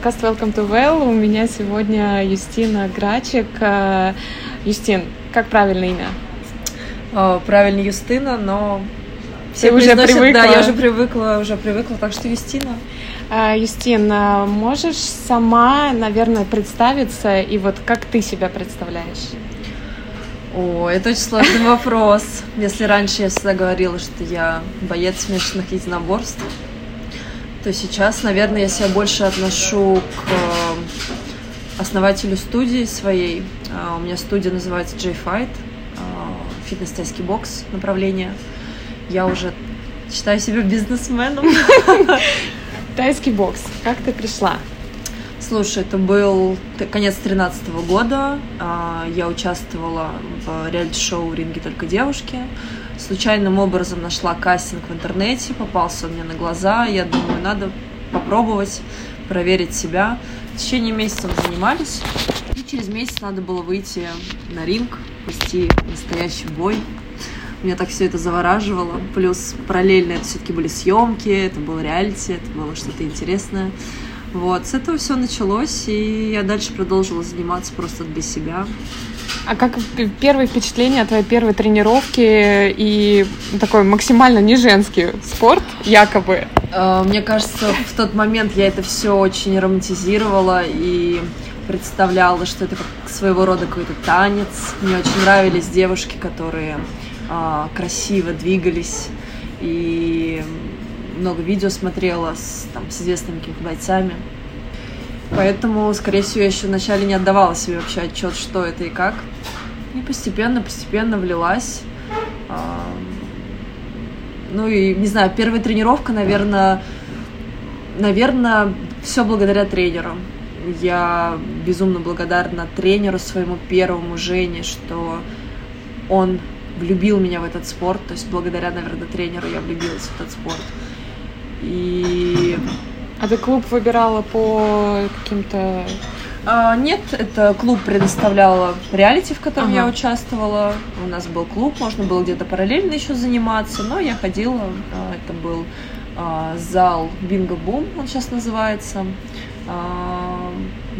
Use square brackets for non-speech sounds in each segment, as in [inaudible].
подкаст Welcome to Well. У меня сегодня Юстина Грачик. Э, Юстин, как правильное имя? Э, правильно Юстина, но все Ты уже привыкла? Да, я уже привыкла, уже привыкла, так что Юстина. Э, Юстина, можешь сама, наверное, представиться и вот как ты себя представляешь? О, это очень сложный [laughs] вопрос. Если раньше я всегда говорила, что я боец смешанных единоборств, то сейчас, наверное, я себя больше отношу к э, основателю студии своей. Э, у меня студия называется J-Fight, э, фитнес-тайский бокс направление. Я уже считаю себя бизнесменом. [laughs] Тайский бокс. Как ты пришла? Слушай, это был конец тринадцатого года. Я участвовала в реалити-шоу «В ринге только девушки» случайным образом нашла кастинг в интернете, попался мне на глаза, я думаю, надо попробовать, проверить себя. В течение месяца мы занимались, и через месяц надо было выйти на ринг, вести настоящий бой. Меня так все это завораживало. Плюс параллельно это все-таки были съемки, это был реалити, это было что-то интересное. Вот, с этого все началось, и я дальше продолжила заниматься просто для себя. А как первые впечатления от твоей первой тренировки и такой максимально не женский спорт, якобы? Э, мне кажется, в тот момент я это все очень романтизировала и представляла, что это как своего рода какой-то танец. Мне очень нравились девушки, которые а, красиво двигались и много видео смотрела с, там, с известными какими-то бойцами. Поэтому, скорее всего, я еще вначале не отдавала себе вообще отчет, что это и как. И постепенно, постепенно влилась. Ну и, не знаю, первая тренировка, наверное, наверное, все благодаря тренеру. Я безумно благодарна тренеру своему первому Жене, что он влюбил меня в этот спорт. То есть благодаря, наверное, тренеру я влюбилась в этот спорт. И а ты клуб выбирала по каким-то... А, нет, это клуб предоставлял реалити, в котором ага. я участвовала. У нас был клуб, можно было где-то параллельно еще заниматься, но я ходила, а, это был а, зал Бинго Бум, он сейчас называется. А,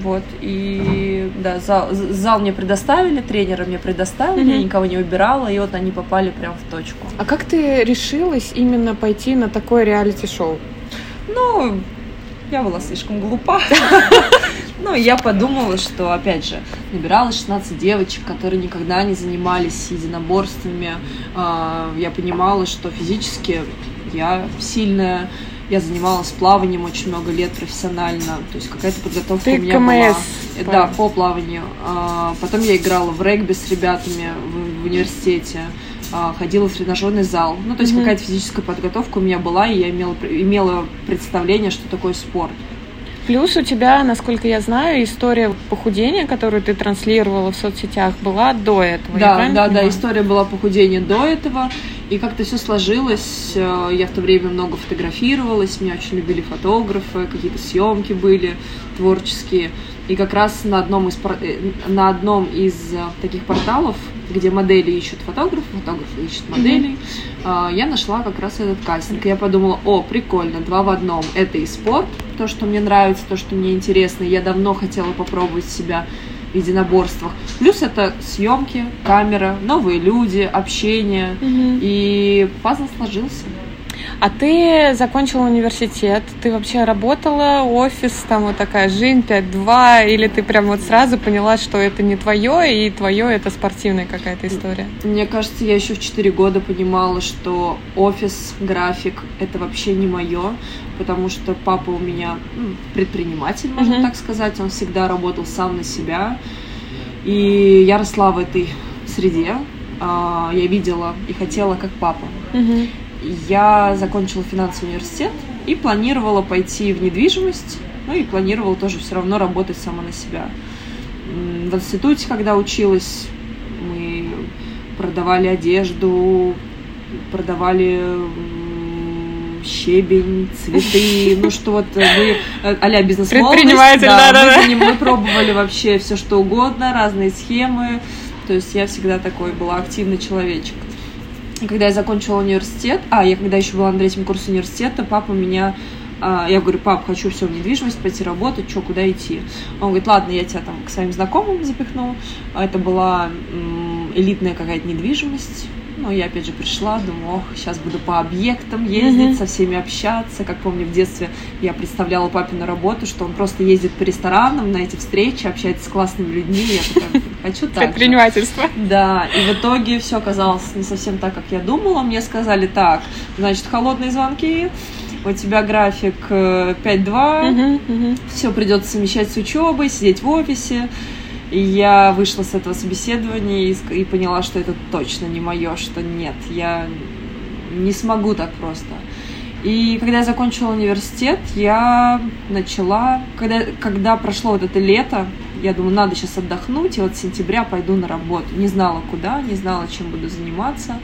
вот, и да, зал, зал мне предоставили, тренера мне предоставили, mm-hmm. я никого не выбирала, и вот они попали прям в точку. А как ты решилась именно пойти на такое реалити-шоу? Ну, я была слишком глупа. [laughs] Ну, я подумала, что, опять же, набирала 16 девочек, которые никогда не занимались единоборствами. А, я понимала, что физически я сильная, я занималась плаванием очень много лет профессионально, то есть какая-то подготовка Ты у меня КМС, была. Да, по плаванию. А, потом я играла в регби с ребятами в университете. А, ходила в тренажерный зал. Ну, то есть mm-hmm. какая-то физическая подготовка у меня была, и я имела, имела представление, что такое спорт. Плюс у тебя, насколько я знаю, история похудения, которую ты транслировала в соцсетях, была до этого. Да, да, понимаю? да, история была похудения до этого. И как-то все сложилось. Э, я в то время много фотографировалась, меня очень любили фотографы, какие-то съемки были творческие. И как раз на одном из, э, на одном из э, таких порталов, где модели ищут фотографов, фотографы ищут моделей, mm-hmm. я нашла как раз этот кастинг. И я подумала, о, прикольно, два в одном. Это и спорт, то, что мне нравится, то, что мне интересно. Я давно хотела попробовать себя в единоборствах. Плюс это съемки, камера, новые люди, общение. Mm-hmm. И пазл сложился. А ты закончила университет, ты вообще работала, офис, там вот такая жизнь 5-2, или ты прям вот сразу поняла, что это не твое, и твое это спортивная какая-то история? Мне кажется, я еще в 4 года понимала, что офис, график — это вообще не мое, потому что папа у меня ну, предприниматель, можно uh-huh. так сказать, он всегда работал сам на себя, и я росла в этой среде, а, я видела и хотела как папа. Uh-huh я закончила финансовый университет и планировала пойти в недвижимость, ну и планировала тоже все равно работать сама на себя. В институте, когда училась, мы продавали одежду, продавали щебень, цветы, ну что вот вы а-ля бизнес Предприниматель, да, да, да. Мы, мы пробовали вообще все что угодно, разные схемы, то есть я всегда такой была активный человечек. Когда я закончила университет, а, я когда еще была на третьем курсе университета, папа меня А, я говорю, пап, хочу все в недвижимость пойти работать, что, куда идти? Он говорит, ладно, я тебя там к своим знакомым запихну. Это была элитная какая-то недвижимость, ну, я опять же пришла, думаю, ох, сейчас буду по объектам ездить, mm-hmm. со всеми общаться. Как помню, в детстве я представляла папе на работу, что он просто ездит по ресторанам на эти встречи, общается с классными людьми. Я такая, хочу так Предпринимательство. Да, и в итоге все оказалось не совсем так, как я думала. Мне сказали, так, значит, холодные звонки, у тебя график 5-2, uh-huh, uh-huh. все придется совмещать с учебой, сидеть в офисе. И я вышла с этого собеседования и, и поняла, что это точно не мое, что нет, я не смогу так просто. И когда я закончила университет, я начала, когда, когда прошло вот это лето, я думаю, надо сейчас отдохнуть, и вот с сентября пойду на работу. Не знала куда, не знала, чем буду заниматься.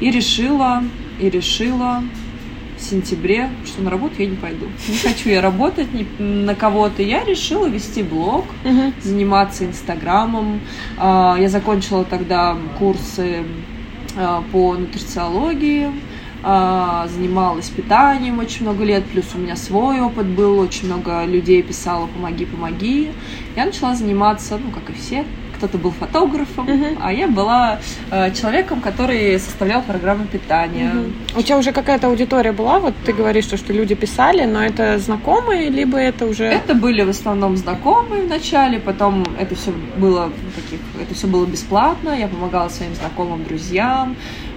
И решила, и решила в сентябре, что на работу я не пойду. Не хочу я работать ни на кого-то. Я решила вести блог, uh-huh. заниматься инстаграмом. А, я закончила тогда курсы а, по нутрициологии, а, занималась питанием очень много лет, плюс у меня свой опыт был, очень много людей писало «помоги, помоги». Я начала заниматься, ну, как и все, кто-то был фотографом, uh-huh. а я была э, человеком, который составлял программу питания. Uh-huh. У тебя уже какая-то аудитория была? Вот ты говоришь, что, что люди писали, но это знакомые, либо это уже... Это были в основном знакомые вначале, потом это все было таких, это все было бесплатно, я помогала своим знакомым, друзьям,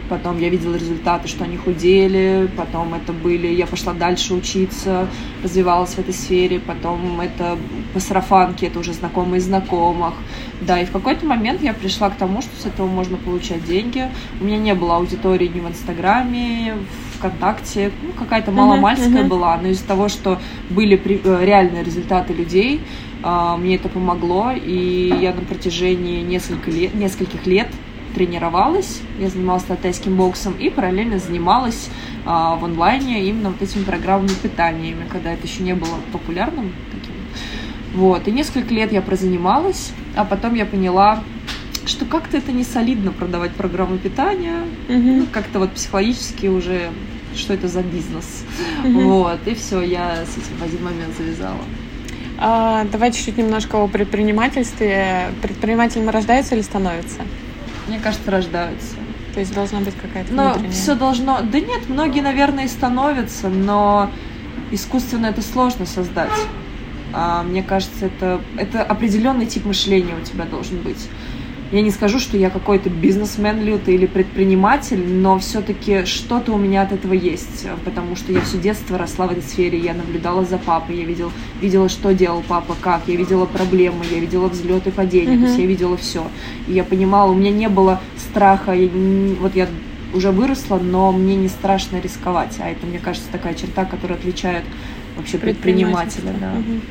потом я видела результаты, что они худели, потом это были, я пошла дальше учиться, развивалась в этой сфере, потом это по сарафанке, это уже знакомые знакомых, да, и в какой-то момент я пришла к тому, что с этого можно получать деньги, у меня не было аудитории ни в Инстаграме, в ВКонтакте, ну, какая-то маломальская uh-huh, uh-huh. была, но из-за того, что были э, реальные результаты людей, а, мне это помогло, и я на протяжении несколько лет, нескольких лет тренировалась, я занималась тайским боксом и параллельно занималась а, в онлайне именно вот этими программами питаниями, когда это еще не было популярным таким. Вот, и несколько лет я прозанималась, а потом я поняла, что как-то это не солидно продавать программу питания, угу. ну, как-то вот психологически уже что это за бизнес. Угу. Вот, и все, я с этим в один момент завязала. А, давай чуть-чуть немножко о предпринимательстве. Предпринимателем рождается или становится? Мне кажется, рождаются. То есть должна быть какая-то Но все должно... Да нет, многие, наверное, и становятся, но искусственно это сложно создать. А, мне кажется, это, это определенный тип мышления у тебя должен быть. Я не скажу, что я какой-то бизнесмен лютый или предприниматель, но все-таки что-то у меня от этого есть, потому что я все детство росла в этой сфере, я наблюдала за папой, я видел, видела, что делал папа, как, я видела проблемы, я видела взлеты падения, mm-hmm. то есть я видела все. И я понимала, у меня не было страха, я, вот я уже выросла, но мне не страшно рисковать, а это, мне кажется, такая черта, которая отличает вообще предпринимателя. Да. Угу.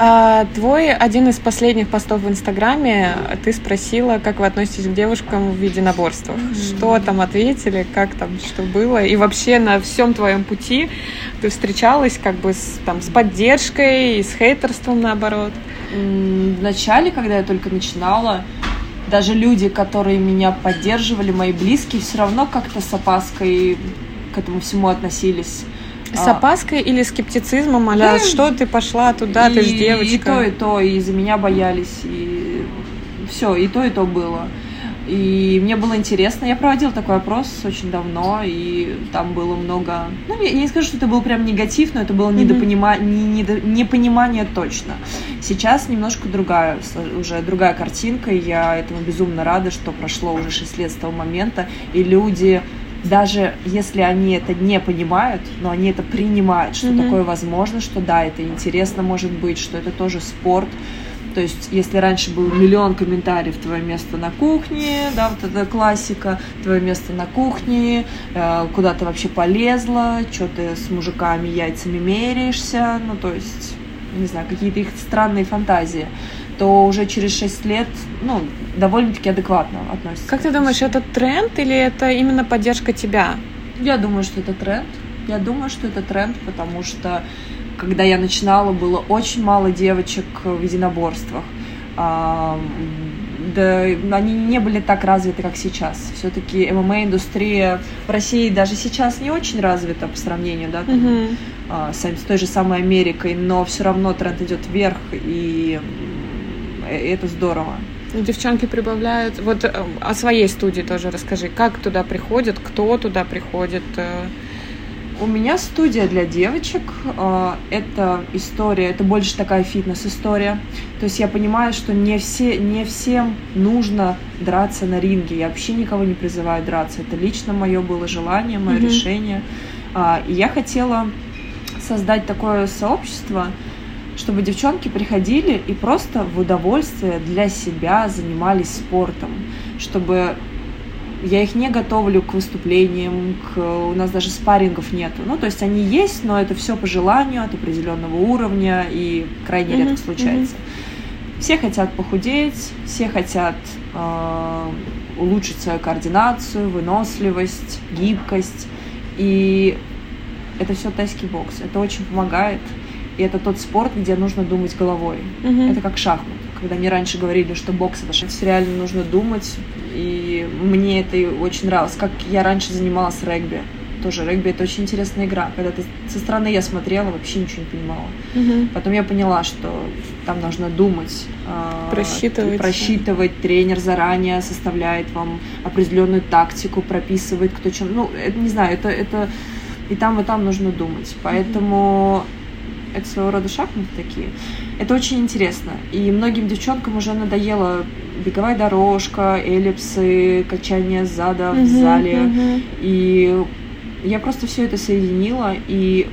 А, твой один из последних постов в Инстаграме, ты спросила, как вы относитесь к девушкам в единоборствах. Mm-hmm. Что там ответили, как там, что было. И вообще на всем твоем пути ты встречалась как бы с, там, с поддержкой и с хейтерством наоборот. В начале, когда я только начинала, даже люди, которые меня поддерживали, мои близкие, все равно как-то с опаской к этому всему относились. С а. опаской или скептицизмом, а да, что ты пошла туда, и, ты же девочка. И то, и то, и за меня боялись, и все, и то, и то было. И мне было интересно. Я проводила такой опрос очень давно, и там было много... Ну, я, не скажу, что это был прям негатив, но это было недопонима... не, недо... непонимание точно. Сейчас немножко другая, уже другая картинка, и я этому безумно рада, что прошло уже 6 лет с того момента, и люди даже если они это не понимают, но они это принимают, что mm-hmm. такое возможно, что да, это интересно может быть, что это тоже спорт. То есть, если раньше был миллион комментариев, твое место на кухне, да, вот это классика, твое место на кухне, э, куда ты вообще полезла, что ты с мужиками яйцами меряешься, ну, то есть, не знаю, какие-то их странные фантазии то уже через 6 лет, ну, довольно-таки адекватно относится. Как ты думаешь, это тренд или это именно поддержка тебя? Я думаю, что это тренд. Я думаю, что это тренд, потому что когда я начинала, было очень мало девочек в единоборствах. Да, они не были так развиты, как сейчас. Все-таки ММА-индустрия в России даже сейчас не очень развита по сравнению, да, там, а, с, с той же самой Америкой, но все равно тренд идет вверх, и э, это здорово. Девчонки прибавляют. Вот э, о своей студии тоже расскажи. Как туда приходят, кто туда приходит? У меня студия для девочек. э, Это история, это больше такая фитнес-история. То есть я понимаю, что не, все, не всем нужно драться на ринге. Я вообще никого не призываю драться. Это лично мое было желание, мое Мгм. решение. А, И я хотела создать такое сообщество, чтобы девчонки приходили и просто в удовольствие для себя занимались спортом, чтобы я их не готовлю к выступлениям, к... у нас даже спаррингов нету. Ну, то есть они есть, но это все по желанию от определенного уровня и крайне Мгм, редко случается. Все хотят похудеть, все хотят э, улучшить свою координацию, выносливость, гибкость. И это все тайский бокс. Это очень помогает. И это тот спорт, где нужно думать головой. Мгм. Это как шахмат. Когда мне раньше говорили, что бокс это шахмат, реально нужно думать. И мне это очень нравилось. Как я раньше занималась регби. Тоже регби это очень интересная игра. Когда ты со стороны я смотрела, вообще ничего не понимала. Мгм. Потом я поняла, что там нужно думать, а, Просчитывать. просчитывать. Тренер заранее составляет вам определенную тактику, прописывает, кто чем. Ну, это не знаю, это, это и там, и там нужно думать. Поэтому это своего рода шахматы такие. Это очень интересно. И многим девчонкам уже надоело беговая дорожка, эллипсы, качание зада в Мгм, зале. мгм. И я просто все это соединила и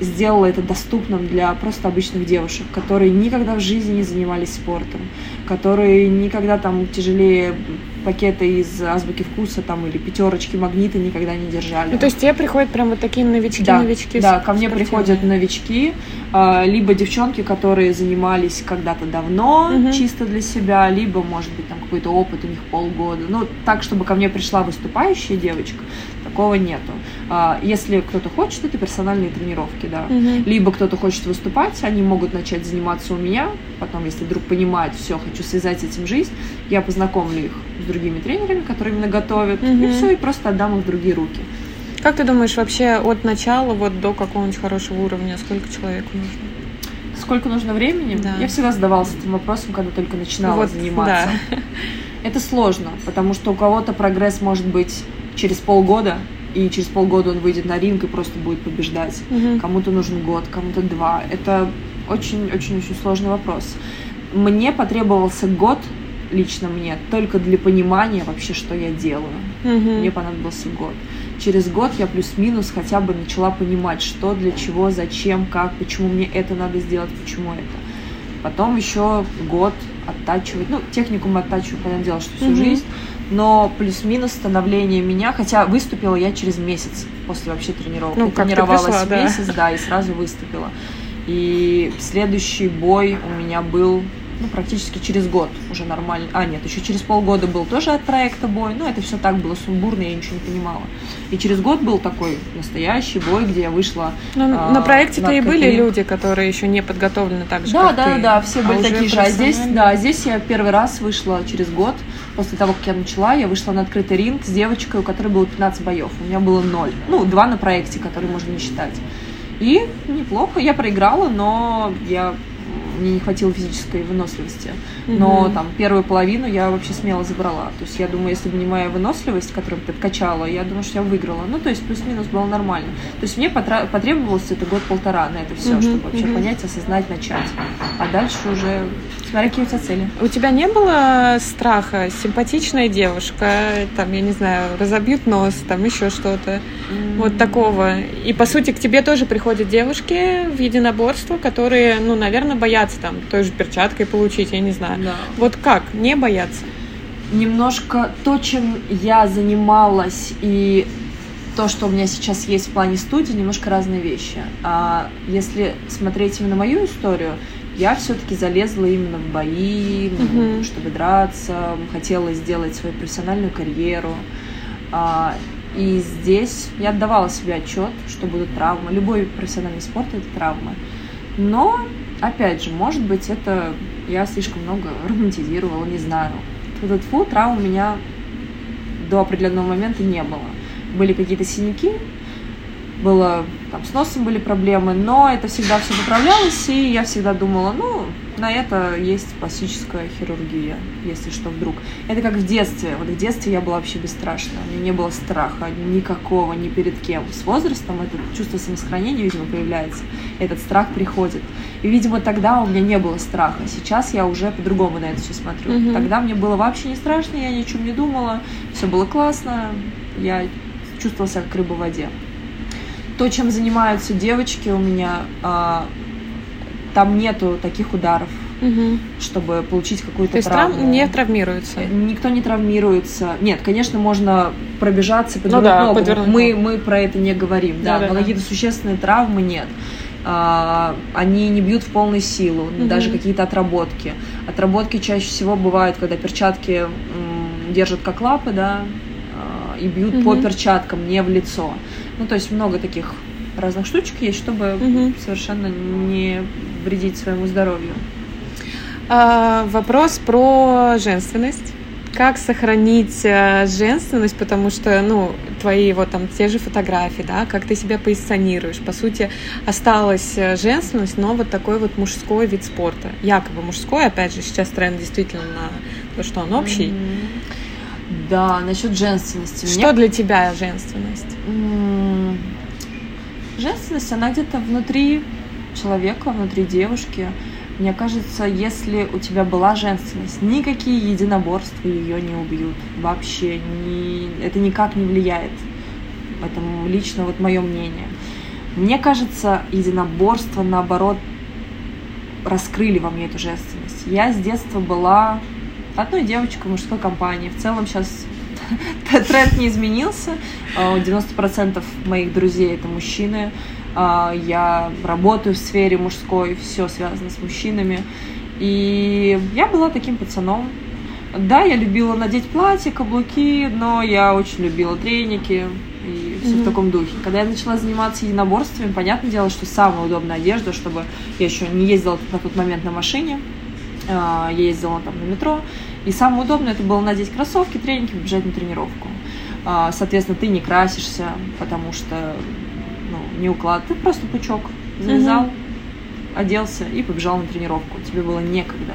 сделала это доступным для просто обычных девушек, которые никогда в жизни не занимались спортом, которые никогда там тяжелее пакета из азбуки вкуса там или пятерочки магниты никогда не держали. Ну, то есть тебе приходят прям вот такие новички, Да, новички. да, ко мне спортивные. приходят новички, а, либо девчонки, которые занимались когда-то давно, Мгм. чисто для себя, либо, может быть, там какой-то опыт у них полгода. Ну, так, чтобы ко мне пришла выступающая девочка, такого нету. А, Если кто-то хочет, это персональные тренировки, да. Мгм. Либо кто-то хочет выступать, они могут начать заниматься у меня, потом, если вдруг понимают, все, хочу связать с этим жизнь, я познакомлю их с другими тренерами, которые именно готовят, и Мгм. все, и просто отдам их в другие руки. Как ты думаешь, вообще от начала вот до какого-нибудь хорошего уровня сколько человеку нужно? Сколько нужно времени? Да. Я всегда задавалась этим вопросом, когда только начинала Вот, заниматься. [laughs] Это сложно, потому что у кого-то прогресс может быть через полгода, и через полгода он выйдет на ринг и просто будет побеждать. Мгм. Кому-то нужен год, кому-то два. Это очень-очень-очень сложный вопрос. Мне потребовался год, лично мне, только для понимания вообще, что я делаю. Мгм. Мне понадобился год. Через год я плюс-минус хотя бы начала понимать, что, для чего, зачем, как, почему мне это надо сделать, почему это. Потом еще год оттачивать. Ну, технику мы оттачиваем, понятное дело, что всю Мгм. жизнь. Но плюс-минус становление меня, хотя выступила я через месяц после вообще тренировок. Ну, как тренировалась пришла, да. месяц, да, и сразу выступила. И следующий бой у меня был ну, практически через год уже нормально. А, нет, еще через полгода был тоже от проекта бой. Но это все так было сумбурно, я ничего не понимала. И через год был такой настоящий бой, где я вышла. Ну, а, на проекте-то и были люди, которые еще не подготовлены так же, Да, как да, ты. да, все А были такие же. А здесь, да, здесь я первый раз вышла через год. После того, как я начала, я вышла на открытый ринг с девочкой, у которой было 15 боев. У меня было ноль. Ну, два на проекте, которые можно не считать. И неплохо. Я проиграла, но я мне не хватило физической выносливости. Но Мгм. там первую половину я вообще смело забрала. То есть я думаю, если бы не моя выносливость, которую ты откачала, я думаю, что я выиграла. Ну, то есть плюс-минус было нормально. То есть мне потребовался это год-полтора на это все, Мгм, чтобы вообще мгм. понять, осознать, начать. А дальше уже смотря какие у тебя цели. У тебя не было страха? Симпатичная девушка, там, я не знаю, разобьют нос, там еще что-то. Вот такого. И, по сути, к тебе тоже приходят девушки в единоборство, которые, ну, наверное, боятся там той же перчаткой получить, я не знаю. Да. Вот как? Не бояться? Немножко то, чем я занималась и то, что у меня сейчас есть в плане студии, немножко разные вещи. А если смотреть именно мою историю, я все-таки залезла именно в бои, ну, Мгм. чтобы драться, хотела сделать свою профессиональную карьеру. А, и здесь я отдавала себе отчет, что будут травмы. Любой профессиональный спорт это травмы. Но, опять же, может быть, это я слишком много [laughs] романтизировала, не знаю. вот фу, травм у меня до определенного момента не было. Были какие-то синяки, было там с носом были проблемы, но это всегда все поправлялось, и я всегда думала, ну, на это есть пластическая хирургия, если что вдруг. Это как в детстве. Вот в детстве я была вообще бесстрашная. У меня не было страха никакого, ни перед кем. С возрастом это чувство самосохранения, видимо, появляется. Этот страх приходит. И, видимо, тогда у меня не было страха. Сейчас я уже по-другому на это все смотрю. Mm-hmm. Тогда мне было вообще не страшно, я ни о чем не думала. Все было классно. Я чувствовала себя как рыба в воде. То, чем занимаются девочки у меня, а, там нету таких ударов, угу. чтобы получить какую-то То есть травму. Трав... не травмируется? Э, никто не травмируется. Нет, конечно, можно пробежаться, подвернуть ну, да, ногу. Подвернуть мы, мы про это не говорим, да, да, да но да. какие-то существенные травмы нет. А, они не бьют в полную силу, угу. даже какие-то отработки. Отработки чаще всего бывают, когда перчатки м, держат как лапы, да, а, и бьют угу. по перчаткам, не в лицо. Ну, то есть много таких разных штучек есть, чтобы угу. совершенно не вредить своему здоровью. А, вопрос про женственность. Как сохранить э, женственность, потому что, ну, твои вот там те же фотографии, да, как ты себя позиционируешь. По сути, осталась э, женственность, но вот такой вот мужской вид спорта. Якобы мужской, опять же, сейчас тренд действительно на то, что он общий. Mm-hmm. Да, насчет женственности. Что Мне... для тебя женственность? Mm-hmm женственность, она где-то внутри человека, внутри девушки. Мне кажется, если у тебя была женственность, никакие единоборства ее не убьют. Вообще, ни... это никак не влияет. Это лично вот мое мнение. Мне кажется, единоборства, наоборот, раскрыли во мне эту женственность. Я с детства была одной девочкой в мужской компании. В целом сейчас [laughs] тренд не изменился. 90% а, моих друзей это мужчины. А, я работаю в сфере мужской, все связано с мужчинами. И я была таким пацаном. Да, я любила надеть платье, каблуки, но я очень любила треники и все mm-hmm. в таком духе. Когда я начала заниматься единоборствами, понятное дело, что самая удобная одежда, чтобы я еще не ездила на тот момент на машине, а, я ездила там на метро, и самое удобное это было надеть кроссовки, треники, побежать на тренировку. А, соответственно, ты не красишься, потому что не уклад. Ты просто пучок завязал, угу. оделся и побежал на тренировку. Тебе было некогда.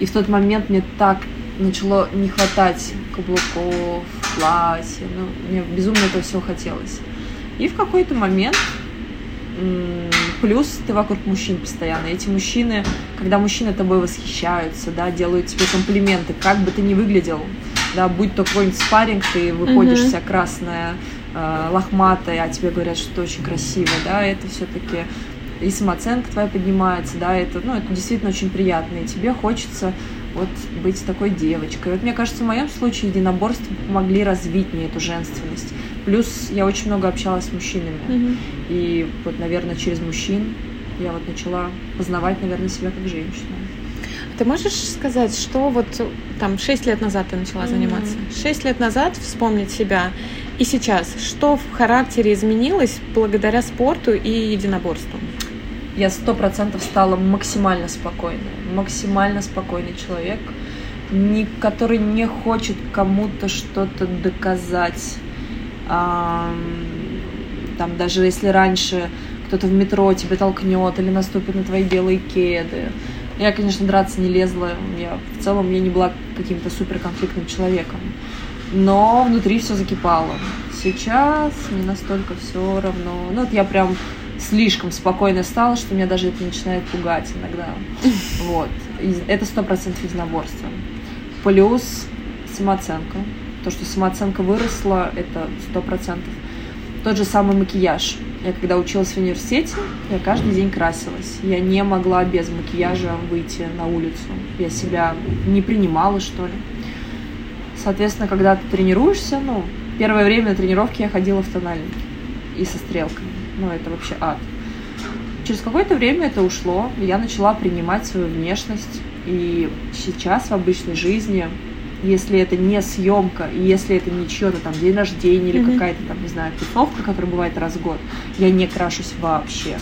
И в тот момент мне так начало не хватать каблуков, платья. Ну, мне безумно это все хотелось. И в какой-то момент плюс ты вокруг мужчин постоянно. Эти мужчины, когда мужчины тобой восхищаются, да, делают тебе комплименты, как бы ты ни выглядел, да, будь то какой-нибудь спарринг, ты выходишь mm-hmm. вся красная, э, лохматая, а тебе говорят, что ты очень красиво, да, это все-таки и самооценка твоя поднимается, да, это, ну, это действительно очень приятно, и тебе хочется вот быть такой девочкой. Вот мне кажется, в моем случае единоборства помогли развить мне эту женственность. Плюс я очень много общалась с мужчинами. Mm-hmm. И вот, наверное, через мужчин я вот начала познавать, наверное, себя как женщину. Ты можешь сказать, что вот там 6 лет назад ты начала mm-hmm. заниматься? 6 лет назад вспомнить себя и сейчас, что в характере изменилось благодаря спорту и единоборству? Я сто процентов стала максимально спокойной, максимально спокойный человек, который не хочет кому-то что-то доказать. Там даже если раньше кто-то в метро тебя толкнет или наступит на твои белые кеды. Я, конечно, драться не лезла. Я в целом я не была каким-то суперконфликтным человеком. Но внутри все закипало. Сейчас не настолько все равно. Ну, вот я прям слишком спокойно стала, что меня даже это начинает пугать иногда. [laughs] Вот. И это сто процентов единоборство. Плюс самооценка. То, что самооценка выросла, это сто процентов. Тот же самый макияж. Я когда училась в университете, я каждый день красилась. Я не могла без макияжа выйти на улицу. Я себя не принимала, что ли. Соответственно, когда ты тренируешься, ну, первое время на тренировке я ходила в тональнике и со стрелками. Ну, это вообще ад. Через какое-то время это ушло, я начала принимать свою внешность. И сейчас в обычной жизни, если это не съемка, и если это не чье-то там день рождения или mm-hmm. какая-то там, не знаю, тусовка, которая бывает раз в год, я не крашусь вообще.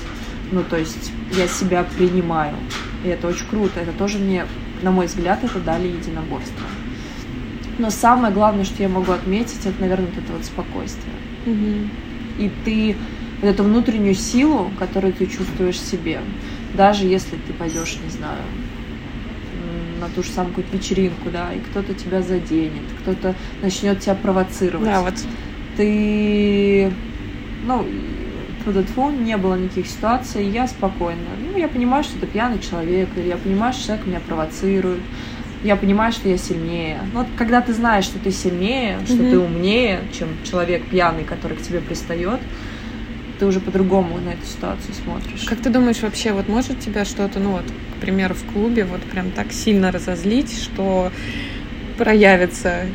Ну, то есть я себя принимаю. И это очень круто. Это тоже мне, на мой взгляд, это дали единоборство. Но самое главное, что я могу отметить, это, наверное, вот это вот спокойствие. Мгм. И ты вот эту внутреннюю силу, которую ты чувствуешь в себе, даже если ты пойдешь, не знаю, на ту же самую какую-то вечеринку, да, и кто-то тебя заденет, кто-то начнет тебя провоцировать. Да, вот Ты, ну, фу не было никаких ситуаций, и я спокойно. Ну, я понимаю, что это пьяный человек, или я понимаю, что человек меня провоцирует, я понимаю, что я сильнее. Но вот когда ты знаешь, что ты сильнее, что Мгм. ты умнее, чем человек пьяный, который к тебе пристает, ты уже по-другому на эту ситуацию смотришь. Как ты думаешь, вообще, вот может тебя что-то, ну вот, к примеру, в клубе вот прям так сильно разозлить, что проявится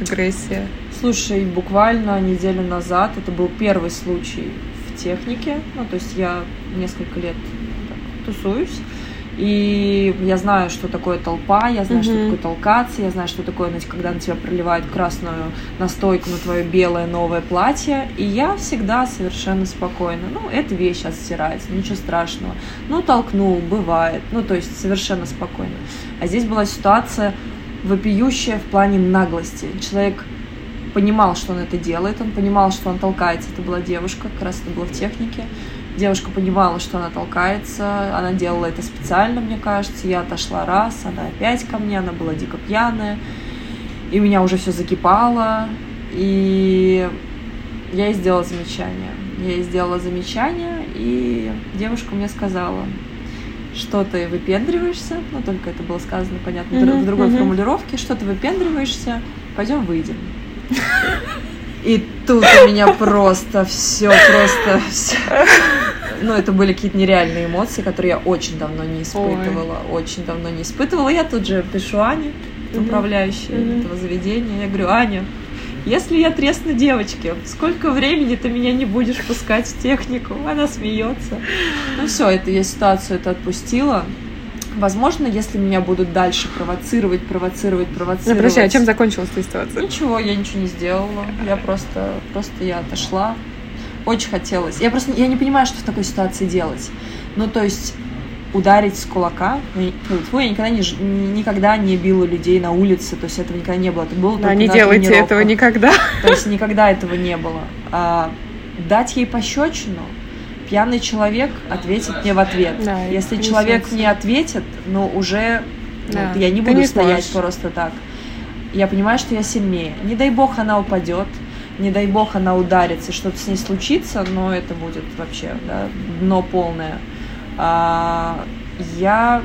агрессия? Слушай, буквально неделю назад это был первый случай в технике. Ну, то есть я несколько лет так, тусуюсь. И я знаю, что такое толпа, я знаю, что Мгм. такое толкаться, я знаю, что такое, когда на тебя проливают красную настойку на твое белое новое платье. И я всегда совершенно спокойна. Ну, эта вещь сейчас стирается, ничего страшного. Ну, толкнул, бывает. Ну, то есть совершенно спокойно. А здесь была ситуация вопиющая в плане наглости. Человек понимал, что он это делает, он понимал, что он толкается. Это была девушка, как раз это было в технике. Девушка понимала, что она толкается, она делала это специально, мне кажется. Я отошла раз, она опять ко мне, она была дико пьяная. И у меня уже все закипало. И я ей сделала замечание. Я ей сделала замечание, и девушка мне сказала, что ты выпендриваешься, ну только это было сказано, понятно, Мгм, в другой мгм. формулировке, что ты выпендриваешься, пойдем выйдем. [laughs] И тут у меня просто все, просто все. Ну, это были какие-то нереальные эмоции, которые я очень давно не испытывала. Очень давно не испытывала. Я тут же пишу Ане, управляющей Мгм. этого заведения. Я говорю, Аня, если я тресну девочке, сколько времени ты меня не будешь пускать в технику? Она смеется. Ну все, это я ситуацию это отпустила. Возможно, если меня будут дальше провоцировать, провоцировать, Ну, провоцировать. подожди, а чем закончилась эта ситуация? Ничего, я ничего не сделала. Я просто, просто я отошла. Очень хотелось. Я просто, я не понимаю, что в такой ситуации делать. Ну, то есть ударить с кулака. Я, не- фу, я никогда не, никогда не била людей на улице, то есть этого никогда не было. Это было Да, не делайте этого никогда. То есть никогда этого не было. А, дать ей пощечину, пьяный человек ответит мне в ответ. Да, Если человек не ответит, ну уже ну, Да, я не ты буду не стоять сможешь. просто так. Я понимаю, что я сильнее. Не дай бог она упадет, не дай бог она ударится, что-то с ней случится, но это будет вообще да, дно полное. А, я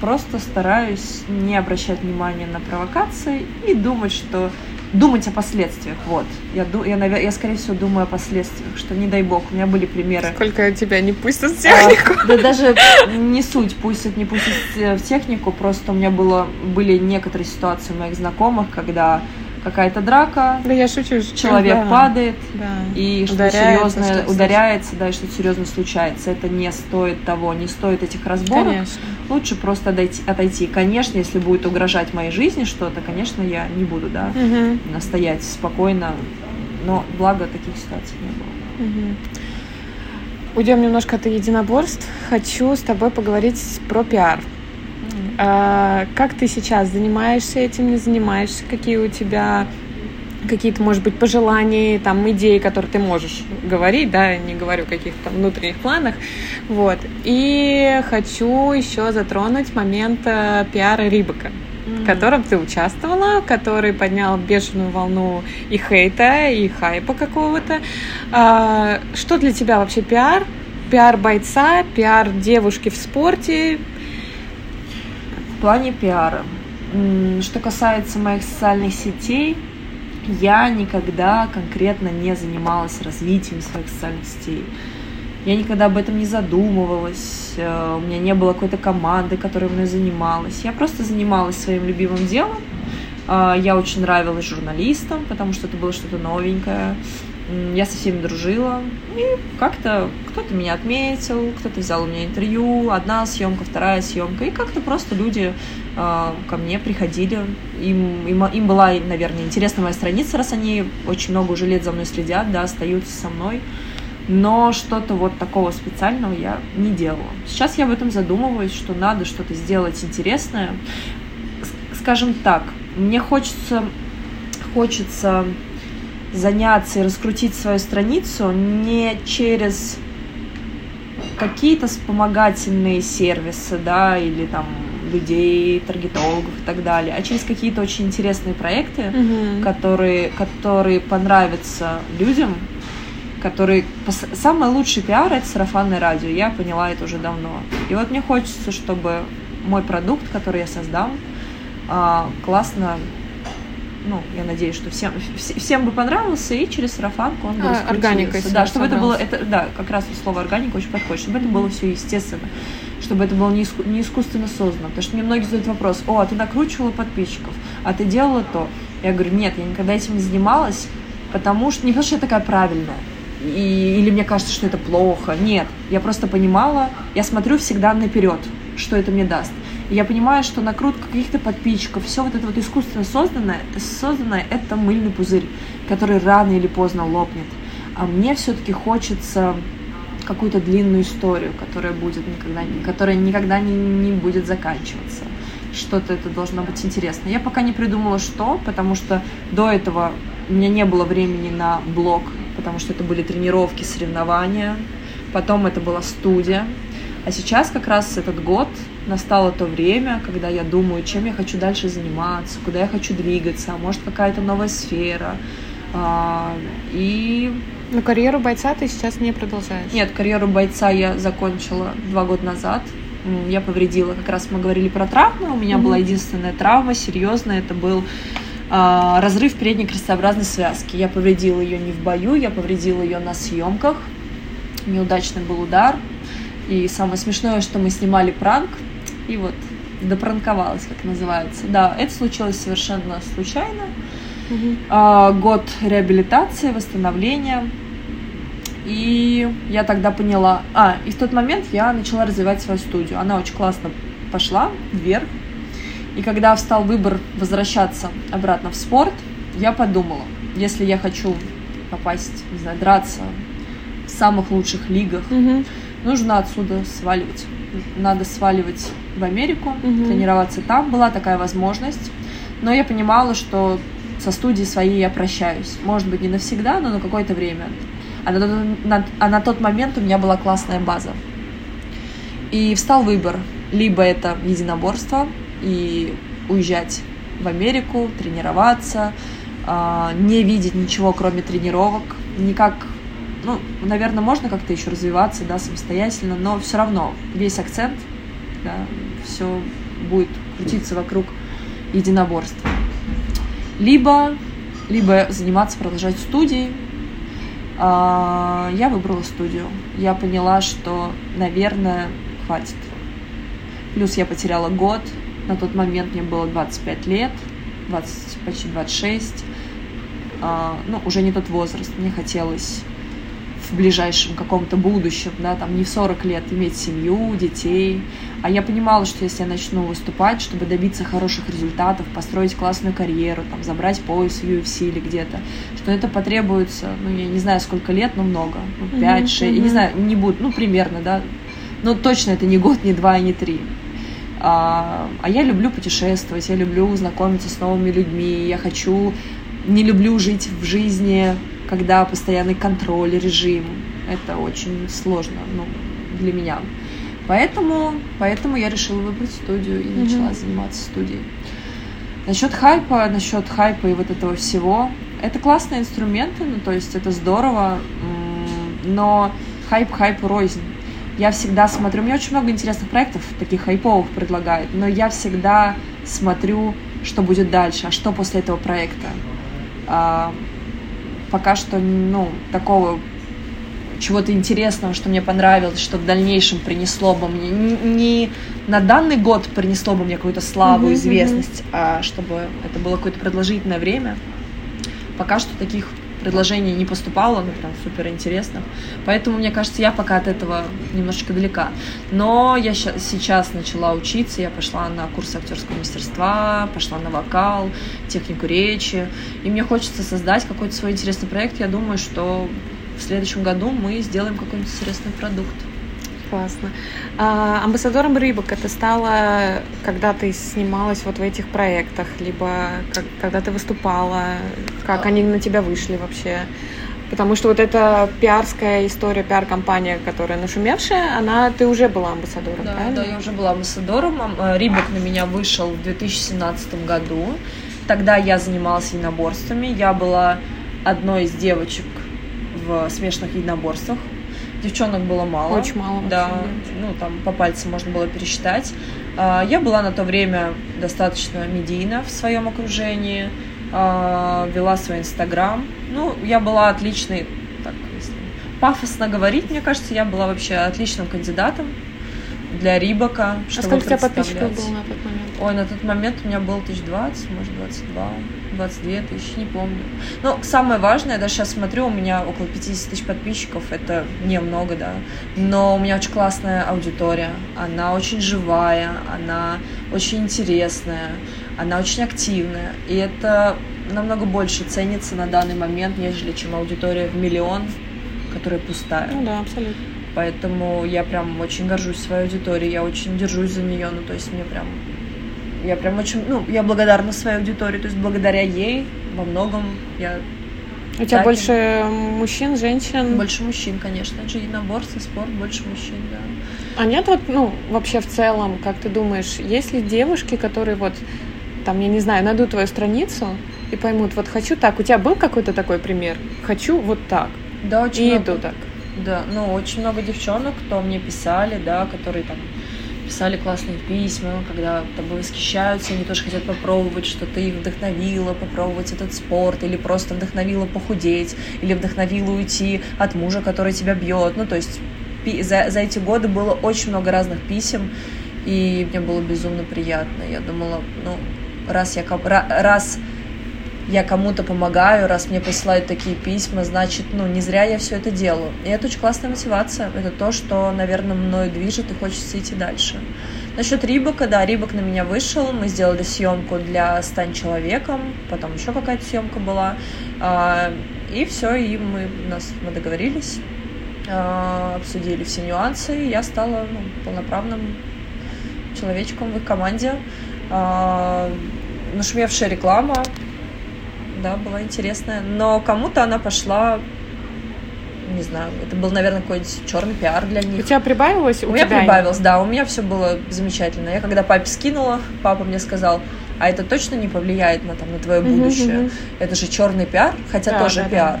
просто стараюсь не обращать внимания на провокации и думать, что думать о последствиях. Вот. Я, я, навер- я, скорее всего, думаю о последствиях, что не дай бог. У меня были примеры. Сколько тебя не пустят в технику. А, да даже не суть, пустят, не пустят в технику, просто у меня было, были некоторые ситуации у моих знакомых, когда какая-то драка, Да я шучу. шучу, человек да. падает, Да. и что Ударяется, серьезное что-то ударяется, да, и что серьезно случается. Это не стоит того, не стоит этих разборок. Конечно. Лучше просто отойти, отойти. Конечно, если будет угрожать моей жизни что-то, конечно, я не буду, да, Мгм. настоять спокойно. Но благо таких ситуаций не было. Мгм. Уйдем немножко от единоборств. Хочу с тобой поговорить про пиар. А, как ты сейчас занимаешься этим, не занимаешься? Какие у тебя какие-то, может быть, пожелания, там, идеи, которые ты можешь говорить, да, не говорю о каких-то там внутренних планах, вот. И хочу еще затронуть момент э, пиара Рибака, в котором ты участвовала, который поднял бешеную волну и хейта, и хайпа какого-то. А, что для тебя вообще пиар? Пиар бойца, пиар девушки в спорте, В плане пиара. Что касается моих социальных сетей, я никогда конкретно не занималась развитием своих социальных сетей. Я никогда об этом не задумывалась, э, у меня не было какой-то команды, которая мной занималась. Я просто занималась своим любимым делом. А, Я очень нравилась журналистам, потому что это было что-то новенькое. Я со всеми дружила. И как-то кто-то меня отметил, кто-то взял у меня интервью. Одна съемка, вторая съемка. И как-то просто люди а, ко мне приходили. Им, им, им была, наверное, интересна моя страница, раз они очень много уже лет за мной следят, да, остаются со мной. Но что-то вот такого специального я не делала. Сейчас я об этом задумываюсь, что надо что-то сделать интересное. Скажем так, мне хочется хочется заняться и раскрутить свою страницу не через какие-то вспомогательные сервисы, да, или там людей, таргетологов и так далее, а через какие-то очень интересные проекты, mm-hmm. которые, которые понравятся людям, которые... Самый лучший пиар — это сарафанное радио, я поняла это уже давно. И вот мне хочется, чтобы мой продукт, который я создам, а, классно ну, я надеюсь, что всем, всем бы понравился, и через сарафанку он бы а, Органика. Да, чтобы это было, это, да, как раз слово органика очень подходит, чтобы это было все естественно, чтобы это было не, иску, не искусственно создано. Потому что мне многие задают вопрос, о, а ты накручивала подписчиков, а ты делала то. Я говорю, нет, я никогда этим не занималась, потому что не потому что я такая правильная, и, или мне кажется, что это плохо. Нет, я просто понимала, я смотрю всегда наперед, что это мне даст. Я понимаю, что накрутка каких-то подписчиков, все вот это вот искусственно созданное, созданное это мыльный пузырь, который рано или поздно лопнет. А мне все-таки хочется какую-то длинную историю, которая будет никогда, которая никогда не, не будет заканчиваться. Что-то это должно быть интересно. Я пока не придумала, что, потому что до этого у меня не было времени на блог, потому что это были тренировки, соревнования. Потом это была студия. А сейчас как раз этот год настало то время, когда я думаю, чем я хочу дальше заниматься, куда я хочу двигаться, может какая-то новая сфера. А, и... Но карьеру бойца ты сейчас не продолжаешь? Нет, карьеру бойца я закончила два года назад. Я повредила, как раз мы говорили про травмы, у меня mm-hmm. была единственная травма, серьезная, это был а, разрыв передней крестообразной связки. Я повредила ее не в бою, я повредила ее на съемках. Неудачный был удар. И самое смешное, что мы снимали пранк, и вот допранковалась, как называется. Да, это случилось совершенно случайно. Угу. А, год реабилитации, восстановления. И я тогда поняла... А, и в тот момент я начала развивать свою студию. Она очень классно пошла вверх. И когда встал выбор возвращаться обратно в спорт, я подумала, если я хочу попасть, не знаю, драться в самых лучших лигах, угу. Нужно отсюда сваливать надо сваливать в Америку, угу. тренироваться там. Была такая возможность. Но я понимала, что со студией своей я прощаюсь. Может быть, не навсегда, но на какое-то время. А на, на, а на тот момент у меня была классная база. И встал выбор. Либо это единоборство и уезжать в Америку, тренироваться, э, не видеть ничего, кроме тренировок, никак ну, наверное, можно как-то еще развиваться, да, самостоятельно, но все равно весь акцент, да, все будет крутиться вокруг единоборства. Либо, либо заниматься, продолжать студии. А, я выбрала студию. Я поняла, что, наверное, хватит. Плюс я потеряла год. На тот момент мне было 25 лет, 20, почти 26. А, ну, уже не тот возраст. Мне хотелось в ближайшем каком-то будущем, да, там не в 40 лет иметь семью, детей. А я понимала, что если я начну выступать, чтобы добиться хороших результатов, построить классную карьеру, там, забрать пояс в UFC или где-то, что это потребуется, ну, я не знаю, сколько лет, но много, ну, 5, 6, mm-hmm. я не знаю, не будет, ну, примерно, да, но точно это не год, не два, не три. А, а я люблю путешествовать, я люблю знакомиться с новыми людьми, я хочу, не люблю жить в жизни когда постоянный контроль, режим. Это очень сложно ну, для меня. Поэтому, поэтому я решила выбрать студию и mm-hmm. начала заниматься студией. Насчет хайпа, насчет хайпа и вот этого всего, это классные инструменты, ну то есть это здорово, но хайп хайп рознь. Я всегда смотрю, мне очень много интересных проектов, таких хайповых предлагают, но я всегда смотрю, что будет дальше, а что после этого проекта. Пока что, ну, такого чего-то интересного, что мне понравилось, что в дальнейшем принесло бы мне не на данный год принесло бы мне какую-то славу, mm-hmm, известность, mm-hmm. а чтобы это было какое-то продолжительное время. Пока что таких предложений не поступало, ну прям супер интересных. Поэтому, мне кажется, я пока от этого немножечко далека. Но я сейчас начала учиться, я пошла на курсы актерского мастерства, пошла на вокал, технику речи. И мне хочется создать какой-то свой интересный проект. Я думаю, что в следующем году мы сделаем какой-нибудь интересный продукт. Классно. А, амбассадором Рыбок это стало, когда ты снималась вот в этих проектах, либо как, когда ты выступала, как они на тебя вышли вообще? Потому что вот эта пиарская история, пиар-компания, которая нашумевшая, она, ты уже была амбассадором, да, правильно? Да, я уже была амбассадором. Э, Рибок на меня вышел в 2017 году. Тогда я занималась единоборствами. Я была одной из девочек в смешанных единоборствах. Девчонок было мало. Очень мало. Да, ну там по пальцам можно было пересчитать. А, я была на то время достаточно медийна в своем окружении, а, вела свой инстаграм. Ну, я была отличной, так, если пафосно говорить, мне кажется, я была вообще отличным кандидатом для Рибака. А сколько у тебя подписчиков было на тот момент? Ой, на тот момент у меня было 1020, может, 22. 22 тысячи, не помню. Но самое важное, я даже сейчас смотрю, у меня около 50 тысяч подписчиков, это немного, да, но у меня очень классная аудитория, она очень живая, она очень интересная, она очень активная, и это намного больше ценится на данный момент, нежели чем аудитория в миллион, которая пустая. Ну да, абсолютно. Поэтому я прям очень горжусь своей аудиторией, я очень держусь за нее, ну то есть мне прям я прям очень, ну, я благодарна своей аудитории, то есть благодаря ей во многом я... У тебя больше мужчин, женщин? Больше мужчин, конечно. Это же единоборство, спорт, больше мужчин, да. А нет вот, ну, вообще в целом, как ты думаешь, есть ли девушки, которые вот, там, я не знаю, найдут твою страницу и поймут, вот хочу так. У тебя был какой-то такой пример? Хочу вот так. Да, очень и много. иду так. Да, ну, очень много девчонок, кто мне писали, да, которые там писали классные письма, когда тобой восхищаются, они тоже хотят попробовать, что ты их вдохновила попробовать этот спорт, или просто вдохновила похудеть, или вдохновила уйти от мужа, который тебя бьет. Ну, то есть за, за эти годы было очень много разных писем, и мне было безумно приятно. Я думала, ну, раз я раз я кому-то помогаю, раз мне посылают такие письма, значит, ну, не зря я все это делаю. И это очень классная мотивация. Это то, что, наверное, мною движет и хочется идти дальше. Насчет Рибака, да, Рибак на меня вышел, мы сделали съемку для «Стань человеком», потом еще какая-то съемка была, а, и все, и мы, нас, мы договорились, а, обсудили все нюансы, и я стала ну, полноправным человечком в их команде. А, нашумевшая реклама, да, была интересная. Но кому-то она пошла не знаю, это был, наверное, какой-нибудь черный пиар для них. У тебя прибавилось? У, у меня прибавилось, да, у меня все было замечательно. Я когда папе скинула, папа мне сказал, а это точно не повлияет на, там, на твое будущее. Uh-huh, Это же черный пиар, хотя да, тоже да, пиар. Да.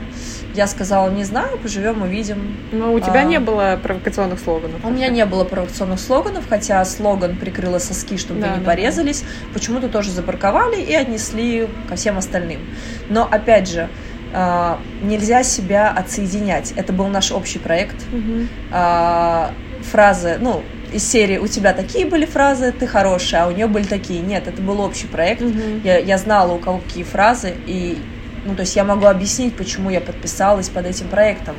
Я сказала, не знаю, поживем, увидим. Но у тебя а, не было провокационных слоганов. У меня не было провокационных слоганов, хотя слоган прикрыла соски, чтобы да, не да, порезались. Да. Почему-то тоже запарковали и отнесли ко всем остальным. Но опять же, а, нельзя себя отсоединять. Это был наш общий проект. Угу. А, фразы, ну, из серии у тебя такие были фразы, ты хорошая, а у нее были такие. Нет, это был общий проект. Угу. Я, я знала, у кого какие фразы, и ну, то есть я могу объяснить, почему я подписалась под этим проектом.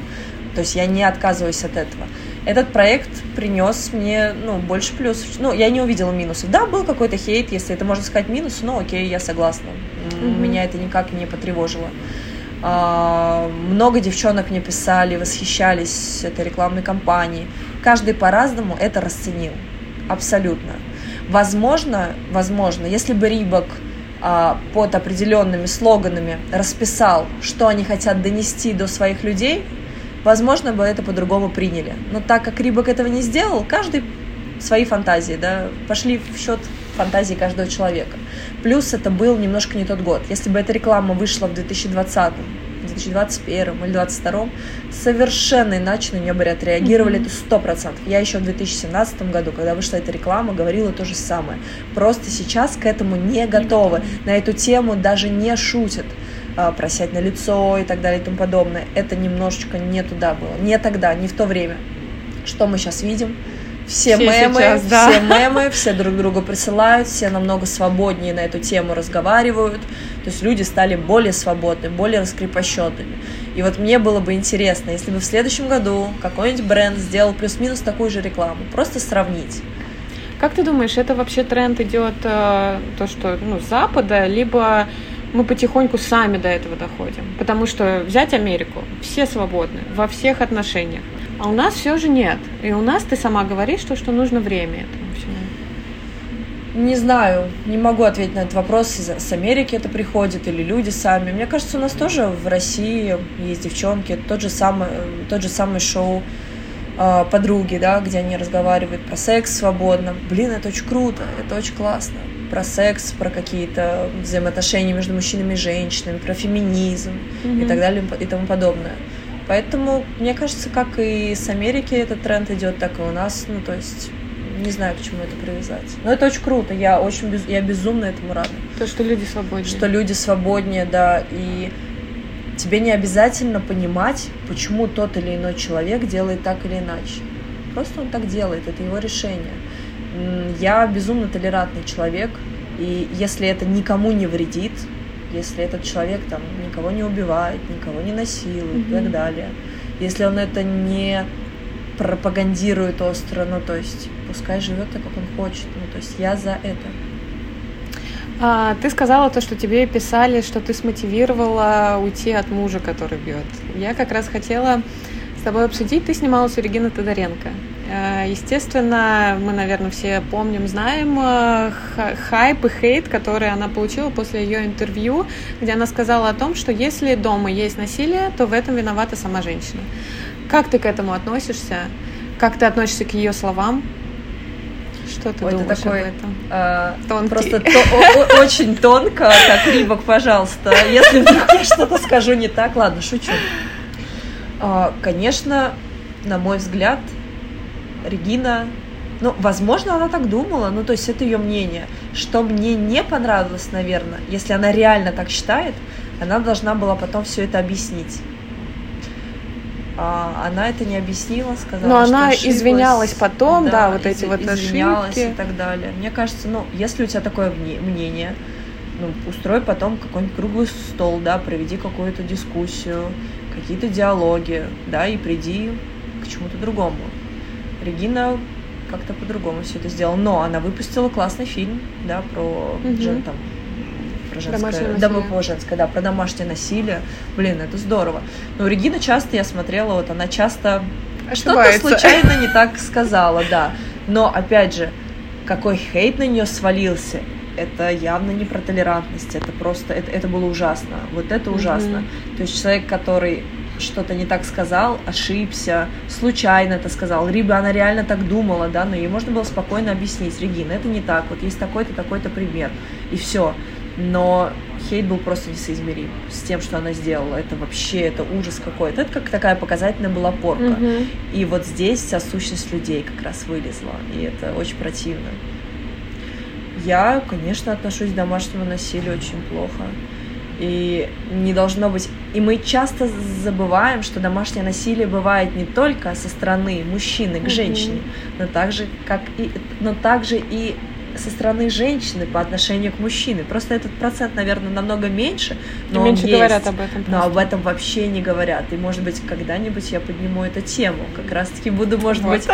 То есть я не отказываюсь от этого. Этот проект принес мне, ну, больше плюсов. Ну, я не увидела минусов. Да, был какой-то хейт, если это можно сказать минус, но окей, я согласна. Mm-hmm. Меня это никак не потревожило. А, много девчонок мне писали, восхищались этой рекламной кампанией. Каждый по-разному это расценил. Абсолютно. Возможно, возможно, если бы Рибок а, под определенными слоганами расписал, что они хотят донести до своих людей, возможно, бы это по-другому приняли. Но так как Рибок этого не сделал, каждый свои фантазии, да, пошли в счет фантазии каждого человека. Плюс это был немножко не тот год. Если бы эта реклама вышла в 2020 2021 или 2022, совершенно иначе на нее бы отреагировали, mm-hmm. это сто процентов. Я еще в 2017 году, когда вышла эта реклама, говорила то же самое. Просто сейчас к этому не готовы. Mm-hmm. На эту тему даже не шутят а, просять на лицо и так далее и тому подобное. Это немножечко не туда было. Не тогда, не в то время. Что мы сейчас видим? Все, все мемы, сейчас, да. все мемы, все друг друга присылают, все намного свободнее на эту тему разговаривают. То есть люди стали более свободны, более раскрепощенными. И вот мне было бы интересно, если бы в следующем году какой-нибудь бренд сделал плюс-минус такую же рекламу, просто сравнить. Как ты думаешь, это вообще тренд идет э, то, что ну, с Запада, либо мы потихоньку сами до этого доходим? Потому что взять Америку, все свободны во всех отношениях А у нас все же нет. И у нас ты сама говоришь, что, что нужно время этому всему. Не знаю, не могу ответить на этот вопрос. С Америки это приходит или люди сами. Мне кажется, у нас тоже в России есть девчонки. Тот же самый, тот же самый шоу э, подруги, да, где они разговаривают про секс свободно. Блин, это очень круто, это очень классно. Про секс, про какие-то взаимоотношения между мужчинами и женщинами, про феминизм mm-hmm. и так далее и тому подобное. Поэтому, мне кажется, как и с Америки этот тренд идет, так и у нас. Ну, то есть не знаю, к чему это привязать. Но это очень круто. Я очень без... я безумно этому рада. То, что люди свободнее. Что люди свободнее, да. И тебе не обязательно понимать, почему тот или иной человек делает так или иначе. Просто он так делает, это его решение. Я безумно толерантный человек, и если это никому не вредит, если этот человек там никого не убивает, никого не насилует mm-hmm. и так далее, если он это не пропагандирует остро, ну то есть пускай живет так, как он хочет. Ну, то есть я за это. А, ты сказала то, что тебе писали, что ты смотивировала уйти от мужа, который бьет. Я как раз хотела с тобой обсудить. Ты снималась у Регины Тодоренко. А, естественно, мы, наверное, все помним, знаем а, хайп и хейт, который она получила после ее интервью, где она сказала о том, что если дома есть насилие, то в этом виновата сама женщина. Как ты к этому относишься? Как ты относишься к ее словам? Что ты Ой, думаешь это такой, об этом? А, Просто то, очень тонко, как Рибок, пожалуйста. Если вдруг я что-то скажу не так, ладно, шучу. А, конечно, на мой взгляд, Регина ну, возможно, она так думала, ну, то есть это ее мнение. Что мне не понравилось, наверное, если она реально так считает, она должна была потом все это объяснить. А, она это не объяснила, сказала, Но что она ошиблась. извинялась потом, да, да вот эти вот извинялась ошибки. и так далее. Мне кажется, ну, если у тебя такое мнение, ну, устрой потом какой-нибудь круглый стол, да, проведи какую-то дискуссию, какие-то диалоги, да, и приди к чему-то другому. Регина как-то по-другому все это сделала, но она выпустила классный фильм, да, про угу. Джен, там, про женское, домовое женское, да, про домашнее насилие. Блин, это здорово. Но Регина часто, я смотрела, вот она часто что-то случайно не так сказала, да. Но, опять же, какой хейт на нее свалился, это явно не про толерантность, это просто, это, это было ужасно. Вот это ужасно. Mm-hmm. То есть человек, который что-то не так сказал, ошибся, случайно это сказал, либо она реально так думала, да, но ей можно было спокойно объяснить, Регина, это не так, вот есть такой-то, такой-то пример, и все но хейт был просто несоизмерим с тем, что она сделала. Это вообще, это ужас какой-то. Это как такая показательная была порка. Mm-hmm. И вот здесь вся сущность людей как раз вылезла, и это очень противно. Я, конечно, отношусь к домашнему насилию очень плохо. И не должно быть... И мы часто забываем, что домашнее насилие бывает не только со стороны мужчины к женщине, mm-hmm. но также, как и, но также и со стороны женщины по отношению к мужчине. Просто этот процент, наверное, намного меньше, но и меньше есть, говорят об этом. Просто. Но об этом вообще не говорят. И, может быть, когда-нибудь я подниму эту тему. Как раз-таки буду, может вот. быть,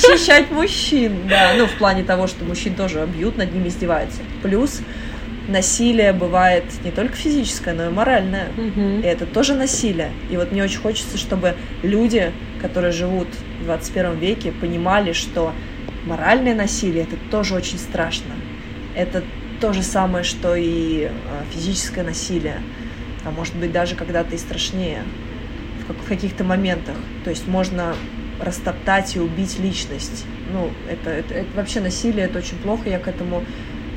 защищать мужчин. Да, ну, в плане того, что мужчин тоже бьют, над ними издеваются. Плюс насилие бывает не только физическое, но и моральное. Угу. И это тоже насилие. И вот мне очень хочется, чтобы люди, которые живут в 21 веке, понимали, что моральное насилие это тоже очень страшно. Это то же самое, что и а, физическое насилие. А может быть даже когда-то и страшнее в каких-то моментах. То есть можно растоптать и убить личность. Ну, это, это, это вообще насилие, это очень плохо, я к этому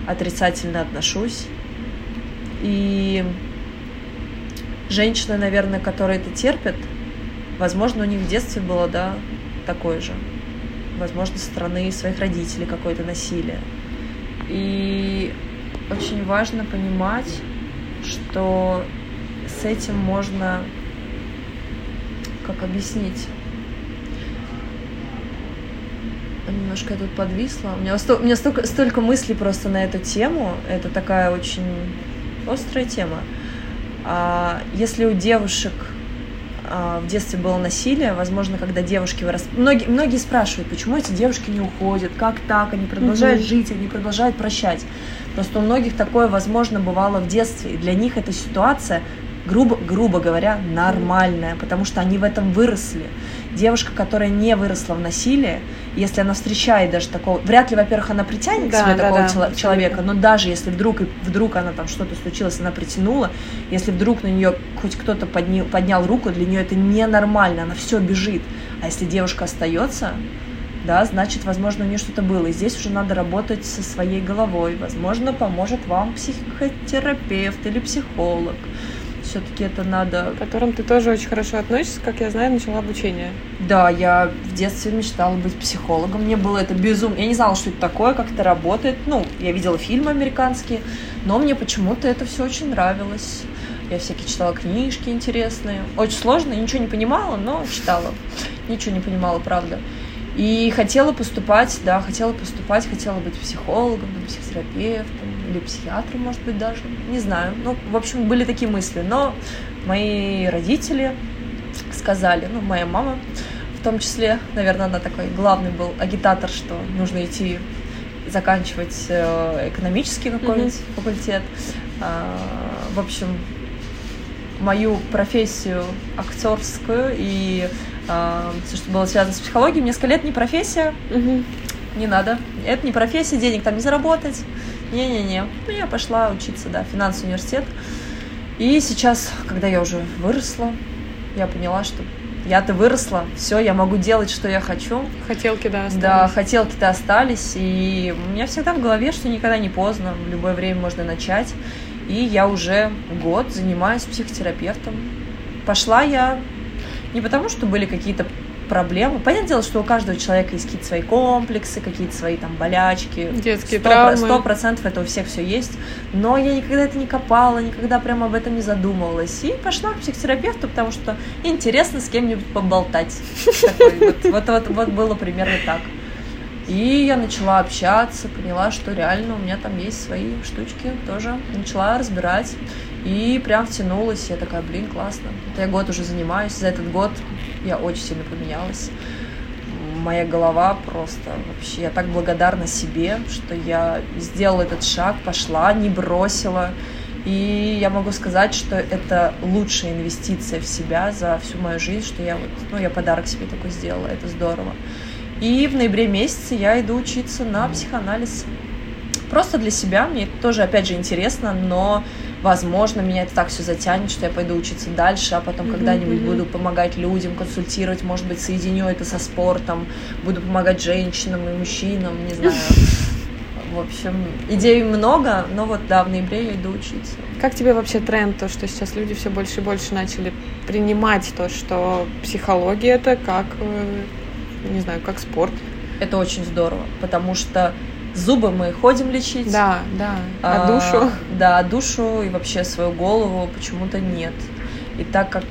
отрицательно отношусь. И женщины, наверное, которые это терпят, возможно, у них в детстве было, да, такое же возможно, со стороны своих родителей какое-то насилие. И очень важно понимать, что с этим можно, как объяснить, немножко я тут подвисла. У меня, у меня столько, столько мыслей просто на эту тему. Это такая очень острая тема. А если у девушек а, в детстве было насилие, возможно, когда девушки вырастают. Многие, многие спрашивают, почему эти девушки не уходят, как так, они продолжают mm-hmm. жить, они продолжают прощать. Просто у многих такое, возможно, бывало в детстве, и для них эта ситуация грубо, грубо говоря, нормальная, потому что они в этом выросли. Девушка, которая не выросла в насилии, если она встречает даже такого, вряд ли, во-первых, она притянет Да, к себе да, такого да, чело- человека, но даже если вдруг, и вдруг она там что-то случилось, она притянула, если вдруг на нее хоть кто-то поднял, поднял руку, для нее это ненормально, она все бежит. А если девушка остается, да, значит, возможно, у нее что-то было. И здесь уже надо работать со своей головой. Возможно, поможет вам психотерапевт или психолог. Все-таки это надо... К которым ты тоже очень хорошо относишься, как я знаю, начала обучение. Да, я в детстве мечтала быть психологом. Мне было это безумно. Я не знала, что это такое, как это работает. Ну, я видела фильмы американские, но мне почему-то это все очень нравилось. Я всякие читала книжки интересные. Очень сложно, ничего не понимала, но читала. Ничего не понимала, правда. И хотела поступать, да, хотела поступать, хотела быть психологом, психотерапевтом или психиатром, может быть, даже. Не знаю. Ну, в общем, были такие мысли. Но мои родители сказали, ну, моя мама в том числе, наверное, она такой главный был агитатор, что нужно идти заканчивать э, экономический какой-нибудь факультет. А, в общем, мою профессию актерскую и а, все, что было связано с психологией, мне сказали, это не профессия, не надо. Это не профессия, денег там не заработать. Не-не-не. Ну, я пошла учиться, да, финансовый университет. И сейчас, когда я уже выросла, я поняла, что я-то выросла, все, я могу делать, что я хочу. Хотелки, да, остались. Да, хотелки-то остались, и у меня всегда в голове, что никогда не поздно, в любое время можно начать. И я уже год занимаюсь психотерапевтом. Пошла я не потому, что были какие-то проблемы. Понятное дело, что у каждого человека есть какие-то свои комплексы, какие-то свои там болячки. Детские Сто травмы. Сто процентов это у всех все есть. Но я никогда это не копала, никогда прямо об этом не задумывалась. И пошла к психотерапевту, потому что интересно с кем-нибудь поболтать. [laughs] Вот было примерно так. И я начала общаться, поняла, что реально у меня там есть свои штучки тоже. Начала разбирать. И прям втянулась. Я такая, блин, классно. Это я год уже занимаюсь. За этот год я очень сильно поменялась. Моя голова просто вообще... Я так благодарна себе, что я сделала этот шаг, пошла, не бросила. И я могу сказать, что это лучшая инвестиция в себя за всю мою жизнь, что я вот, ну, я подарок себе такой сделала, это здорово. И в ноябре месяце я иду учиться на психоанализ. Просто для себя, мне это тоже, опять же, интересно, но, возможно, меня это так все затянет, что я пойду учиться дальше, а потом Мгм, когда-нибудь буду помогать людям, консультировать, может быть, соединю это со спортом, буду помогать женщинам и мужчинам, не знаю. [laughs] В общем, идей много, но вот, да, в ноябре я иду учиться. Как тебе вообще тренд, то, что сейчас люди все больше и больше начали принимать то, что психология это как, э, не знаю, как спорт? Это очень здорово, потому что зубы мы ходим лечить. Да, да. А А, душу? Да, душу и вообще свою голову почему-то нет. И так как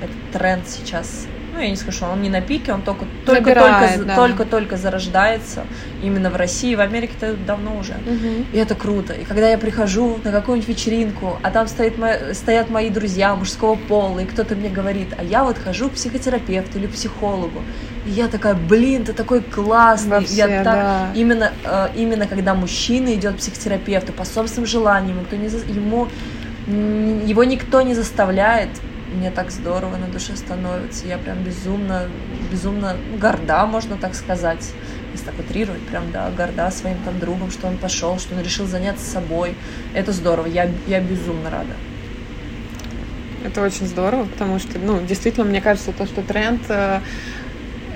этот тренд сейчас, ну, я не скажу, что он не на пике, он только только Набирает, только, да. только только зарождается именно в России, в Америке это давно уже. Мгм. И это круто. И когда я прихожу на какую-нибудь вечеринку, а там стоит мо- стоят мои друзья мужского пола, и кто-то мне говорит, а я вот хожу к психотерапевту или психологу. И я такая, блин, ты такой классный. Вообще, я так... да. Именно, э, именно когда мужчина идет к психотерапевту по собственным желаниям, ему, не за- ему его никто не заставляет, мне так здорово на душе становится. Я прям безумно, безумно горда, можно так сказать. Если так утрировать, прям, да, горда своим там другом, что он пошел, что он решил заняться собой. Это здорово, я, я безумно рада. Это очень здорово, потому что, ну, действительно, мне кажется, то, что тренд э,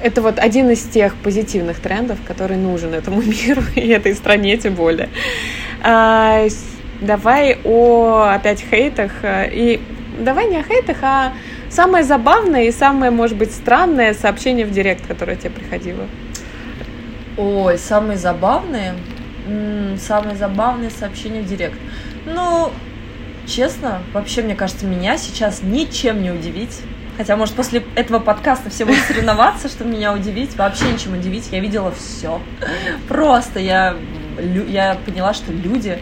это вот один из тех позитивных трендов, который нужен этому [laughs] миру и этой стране тем более. А, давай о опять хейтах. э, И давай не о хейтах, а самое забавное и самое, может быть, странное сообщение в директ, которое тебе приходило. Ой, самые забавные, самые забавные сообщения в директ. Ну, честно, вообще, мне кажется, меня сейчас ничем не удивить. Хотя, может, после этого подкаста все будут соревноваться, что меня удивить. Вообще ничем удивить. Я видела все. Просто я, я поняла, что люди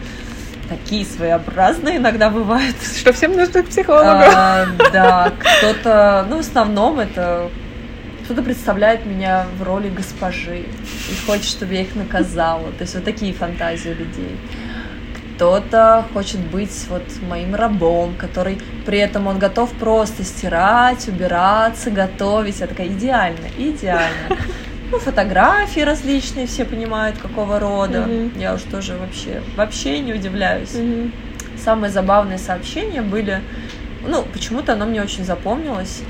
такие своеобразные иногда бывают. Что всем нужно к психологу. А, да, кто-то, ну, в основном это кто-то представляет меня в роли госпожи и хочет, чтобы я их наказала. То есть вот такие фантазии людей. Кто-то хочет быть вот моим рабом, который при этом он готов просто стирать, убираться, готовить. Я такая, идеально, идеально. [laughs] Ну, фотографии различные, все понимают, какого рода. Mm-hmm. Я уж тоже вообще, вообще не удивляюсь. Mm-hmm. Самые забавные сообщения были, ну, почему-то оно мне очень запомнилось.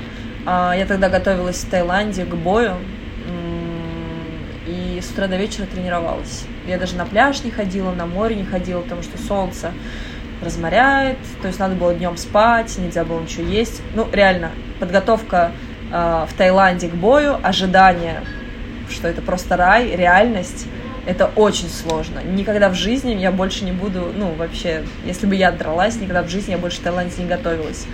А, я тогда готовилась в Таиланде к бою, и с утра до вечера тренировалась. Я даже на пляж не ходила, на море не ходила, потому что солнце разморяет, то есть надо было днем спать, нельзя было ничего есть. Ну, реально, подготовка э, в Таиланде к бою, ожидание, что это просто рай, реальность, это очень сложно. Никогда в жизни я больше не буду, ну, вообще, если бы я дралась, никогда в жизни я больше в Таиланде не готовилась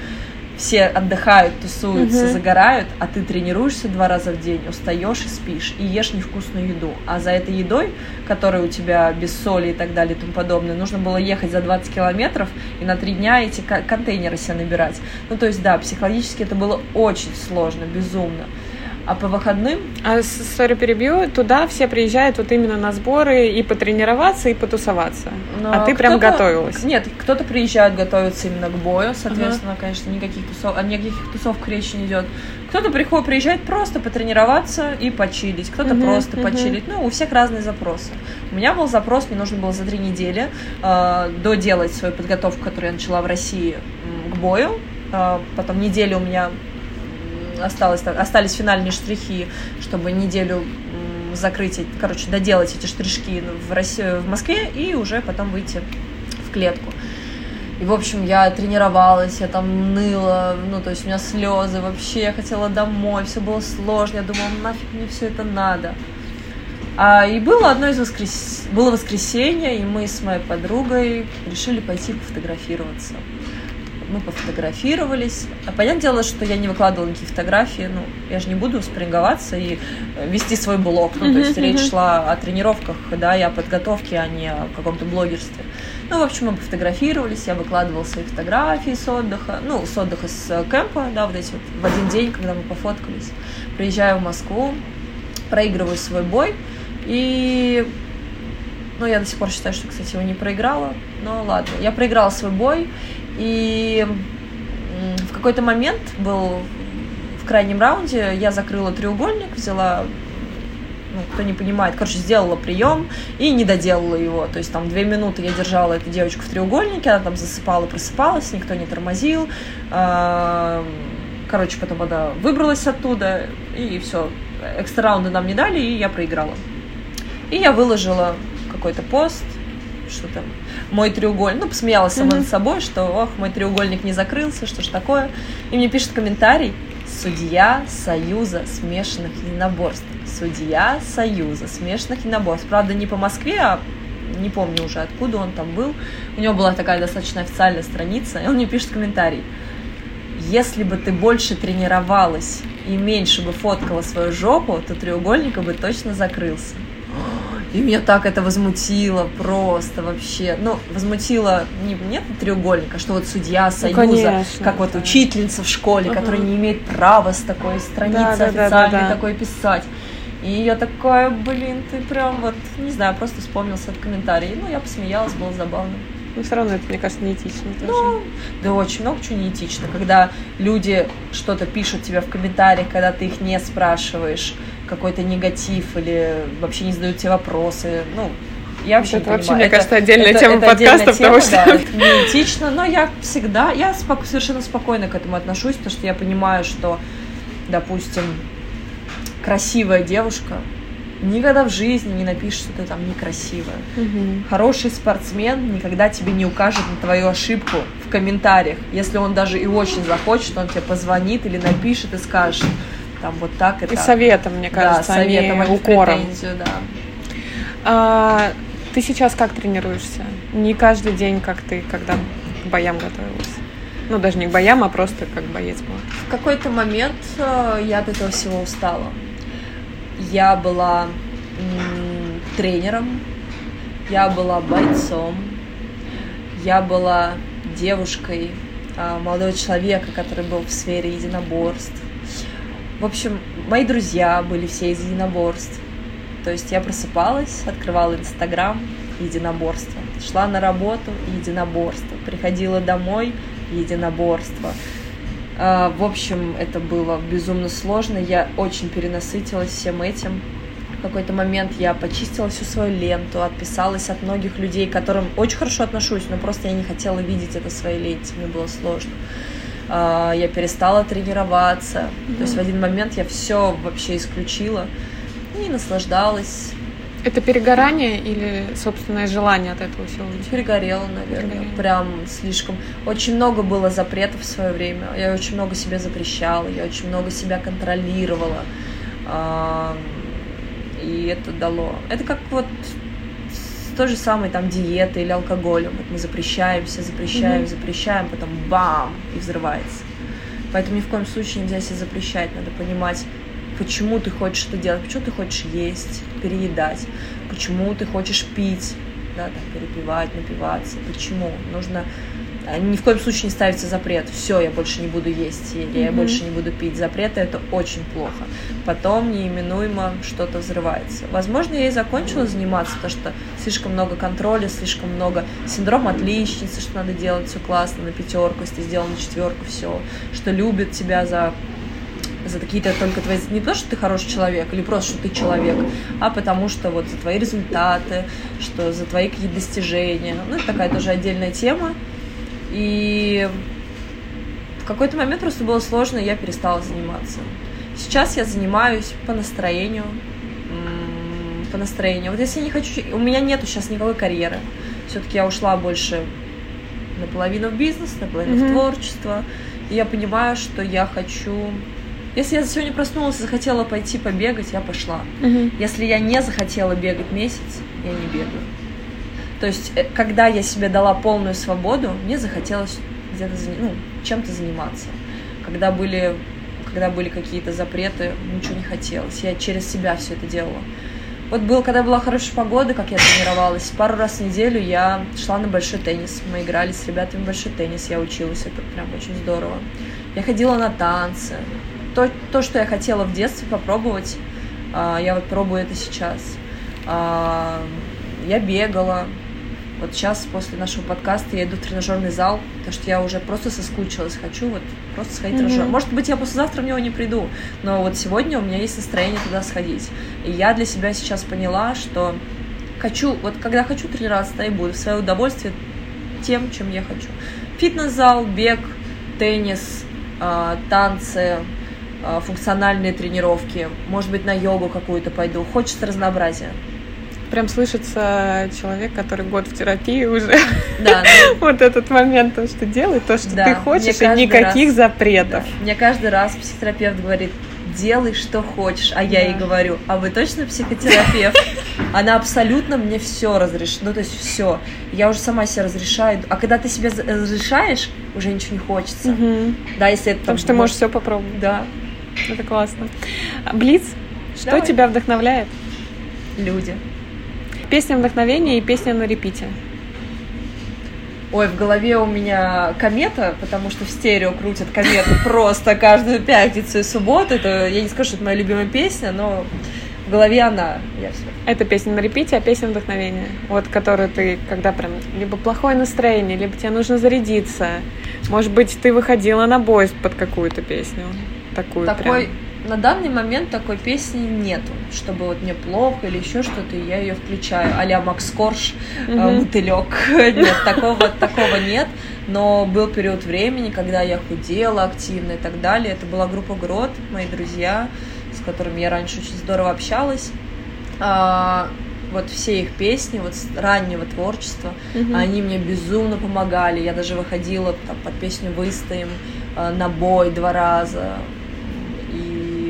все отдыхают, тусуются, угу. загорают, а ты тренируешься два раза в день, устаешь и спишь, и ешь невкусную еду. А за этой едой, которая у тебя без соли и так далее и тому подобное, нужно было ехать за 20 километров и на три дня эти контейнеры себе набирать. Ну, то есть, да, психологически это было очень сложно, безумно. А по выходным? А, сори, перебью, туда все приезжают вот именно на сборы и потренироваться, и потусоваться. Но а ты прям готовилась? Нет, кто-то приезжает готовиться именно к бою, соответственно, uh-huh. конечно, никаких тусов, о никаких тусовках речи не идет. Кто-то приходит, приезжает просто потренироваться и почилить, кто-то uh-huh, просто uh-huh. почилить. Ну, у всех разные запросы. У меня был запрос, мне нужно было за три недели э, доделать свою подготовку, которую я начала в России к бою. Э, потом неделю у меня осталось, остались финальные штрихи, чтобы неделю закрыть, короче, доделать эти штришки в, России, в Москве и уже потом выйти в клетку. И, в общем, я тренировалась, я там ныла, ну, то есть у меня слезы вообще, я хотела домой, все было сложно, я думала, нафиг мне все это надо. А, и было одно из воскрес... было воскресенье, и мы с моей подругой решили пойти пофотографироваться мы пофотографировались. А понятное дело, что я не выкладывала никакие фотографии, ну, я же не буду спринговаться и вести свой блог. Ну, то есть речь шла о тренировках, да, и о подготовке, а не о каком-то блогерстве. Ну, в общем, мы пофотографировались, я выкладывала свои фотографии с отдыха, ну, с отдыха с э, кемпа, да, вот эти вот в один день, когда мы пофоткались. Приезжаю в Москву, проигрываю свой бой, и ну, я до сих пор считаю, что, кстати, его не проиграла. Но ладно, я проиграла свой бой. И в какой-то момент был в крайнем раунде, я закрыла треугольник, взяла ну, кто не понимает, короче, сделала прием и не доделала его. То есть там две минуты я держала эту девочку в треугольнике, она там засыпала, просыпалась, никто не тормозил. А, короче, потом она выбралась оттуда, и все. Экстра раунды нам не дали, и я проиграла. И я выложила какой-то пост, что там мой треугольник, ну, посмеялась сама над собой, что, ох, мой треугольник не закрылся, что ж такое. И мне пишет комментарий, судья Союза смешанных единоборств. Судья Союза смешанных единоборств. Правда, не по Москве, а не помню уже, откуда он там был. У него была такая достаточно официальная страница, и он мне пишет комментарий. Если бы ты больше тренировалась и меньше бы фоткала свою жопу, то треугольник бы точно закрылся. И меня так это возмутило просто вообще. Ну, возмутило не нет треугольника, что вот судья ну, Союза, ну, конечно, как вот да. учительница в школе, uh которая не имеет права с такой страницы да, да, официальной да, да, да. такой писать. И я такая, блин, ты прям вот, не знаю, просто вспомнился этот комментарий. Ну, я посмеялась, было забавно. Но все равно это, мне кажется, неэтично тоже. Ну, да очень много чего неэтично. Когда люди что-то пишут тебе в комментариях, когда ты их не спрашиваешь, какой-то негатив или вообще не задают тебе вопросы. Ну, я вообще это не вообще, мне кажется, отдельная это, тема это подкаста, тема, потому что да, неэтично, но я всегда, я споко, совершенно спокойно к этому отношусь, потому что я понимаю, что, допустим, красивая девушка никогда в жизни не напишет, что ты там некрасивая. Угу. Хороший спортсмен никогда тебе не укажет на твою ошибку в комментариях. Если он даже и очень захочет, он тебе позвонит или напишет и скажет, там вот так и, и так. советом, мне кажется, да, советом, а не укором. Да. А, ты сейчас как тренируешься? Не каждый день, как ты, когда к боям готовилась? Ну, даже не к боям, а просто как боец был. В какой-то момент э, я от этого всего устала. Я была тренером, я была бойцом, я была девушкой, э, молодого человека, который был в сфере единоборств. В общем, мои друзья были все из единоборств. То есть я просыпалась, открывала Инстаграм, единоборство. Шла на работу – единоборство. Приходила домой – единоборство. А, в общем, это было безумно сложно. Я очень перенасытилась всем этим. В какой-то момент я почистила всю свою ленту, отписалась от многих людей, к которым очень хорошо отношусь, но просто я не хотела видеть это своей ленте, мне было сложно. А, я перестала тренироваться. Mm-hmm. То есть в один момент я все вообще исключила и наслаждалась. Это перегорание или собственное желание от этого всего? Перегорела, наверное. Перегорела. Прям слишком. Очень много было запретов в свое время. Я очень много себе запрещала, я очень много себя контролировала. И это дало. Это как вот то же самое там диета или алкоголем. Вот мы запрещаемся, запрещаем, mm-hmm. запрещаем, потом бам, и взрывается. Поэтому ни в коем случае нельзя себе запрещать. Надо понимать, почему ты хочешь это делать, почему ты хочешь есть, переедать, почему ты хочешь пить, да, там, перепивать, напиваться, почему. Нужно ни в коем случае не ставится запрет. Все, я больше не буду есть, или mm-hmm. я больше не буду пить. Запреты это очень плохо. Потом неименуемо что-то взрывается. Возможно, я и закончила заниматься, потому что слишком много контроля, слишком много синдром отличницы, что надо делать все классно на пятерку, если ты сделал на четверку все, что любит тебя за за какие-то только твои... Не потому, что ты хороший человек или просто, что ты человек, а потому что вот за твои результаты, что за твои какие-то достижения. Ну, это такая тоже отдельная тема. И в какой-то момент просто было сложно, и я перестала заниматься. Сейчас я занимаюсь по настроению, по настроению. Вот если я не хочу, у меня нету сейчас никакой карьеры. Все-таки я ушла больше наполовину в бизнес, наполовину mm-hmm. в творчество. И я понимаю, что я хочу. Если я сегодня проснулась и захотела пойти побегать, я пошла. Mm-hmm. Если я не захотела бегать месяц, я не бегаю. То есть, э, когда я себе дала полную свободу, мне захотелось где-то ну, чем-то заниматься. Когда были, когда были какие-то запреты, ничего не хотелось. Я через себя все это делала. Вот был, когда была хорошая погода, как я тренировалась, пару раз в неделю я шла на большой теннис. Мы играли с ребятами в большой теннис, я училась, это прям очень здорово. Я ходила на танцы. То, то что я хотела в детстве попробовать, а, я вот пробую это сейчас. А, я бегала, вот сейчас, после нашего подкаста, я иду в тренажерный зал, потому что я уже просто соскучилась. Хочу вот просто сходить mm-hmm. в тренажер. Может быть, я послезавтра в него не приду, но вот сегодня у меня есть настроение туда сходить. И я для себя сейчас поняла, что хочу, вот когда хочу тренироваться, да и буду в свое удовольствие тем, чем я хочу. Фитнес-зал, бег, теннис, э, танцы, э, функциональные тренировки, может быть, на йогу какую-то пойду. Хочется разнообразия прям слышится человек, который год в терапии уже. Да. Ну, [laughs] вот этот момент, то, что делай то, что ты хочешь, и никаких запретов. Мне каждый раз психотерапевт говорит, делай, что хочешь. А я ей говорю, а вы точно психотерапевт? [laughs] Она абсолютно мне все разрешит. Ну, то есть все. Я уже сама себе разрешаю. А когда ты себе разрешаешь, уже ничего не хочется. Угу. Да, если это... Потому что ты можешь все попробовать. Да. Это классно. Блиц, что Давай. тебя вдохновляет? Люди. Песня вдохновения и песня на репите. Ой, в голове у меня комета, потому что в стерео крутят комету [laughs] просто каждую пятницу и субботу. Это, я не скажу, что это моя любимая песня, но в голове она. Я все. Это песня на репите, а песня вдохновения. Вот, которую ты, когда прям либо плохое настроение, либо тебе нужно зарядиться. Может быть, ты выходила на бой под какую-то песню. Такую Такой прям на данный момент такой песни нету, чтобы вот мне плохо или еще что-то, и я ее включаю. А-ля Макс Корж, mm-hmm. мотылек. [laughs] Нет, такого, такого нет. Но был период времени, когда я худела активно и так далее. Это была группа Грот, мои друзья, с которыми я раньше очень здорово общалась. А, вот все их песни, вот с раннего творчества, mm-hmm. они мне безумно помогали. Я даже выходила там, под песню «Выстоим», а, на бой два раза,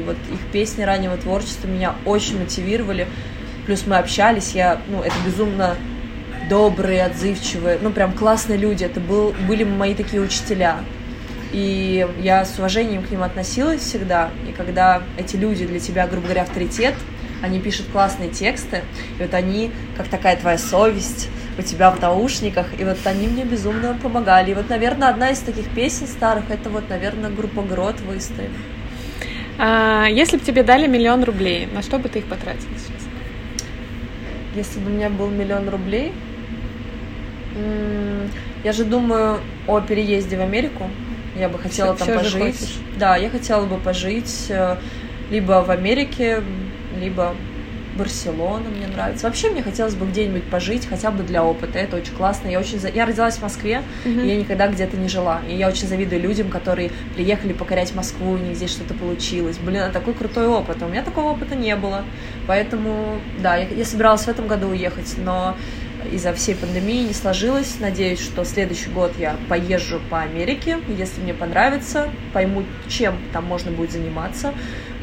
вот их песни раннего творчества меня очень мотивировали. Плюс мы общались, я, ну, это безумно добрые, отзывчивые, ну, прям классные люди. Это был, были мои такие учителя. И я с уважением к ним относилась всегда. И когда эти люди для тебя, грубо говоря, авторитет, они пишут классные тексты, и вот они, как такая твоя совесть, у тебя в наушниках, и вот они мне безумно помогали. И вот, наверное, одна из таких песен старых, это вот, наверное, группа Грот «Выстоим». А, если бы тебе дали миллион рублей, на что бы ты их потратил сейчас? Если бы у меня был миллион рублей, я же думаю о переезде в Америку. Я бы хотела Всё- там всё же пожить. Да, я хотела бы пожить э, либо в Америке, либо Барселона мне нравится. Вообще мне хотелось бы где-нибудь пожить, хотя бы для опыта. Это очень классно. Я очень за- я родилась в Москве, и я никогда где-то не жила. И я очень завидую людям, которые приехали покорять Москву, у них здесь что-то получилось. Блин, такой крутой опыт. А у меня такого опыта не было. Поэтому, да, я, я собиралась в этом году уехать, но из-за всей пандемии не сложилось. Надеюсь, что следующий год я поезжу по Америке. Если мне понравится, пойму, чем там можно будет заниматься.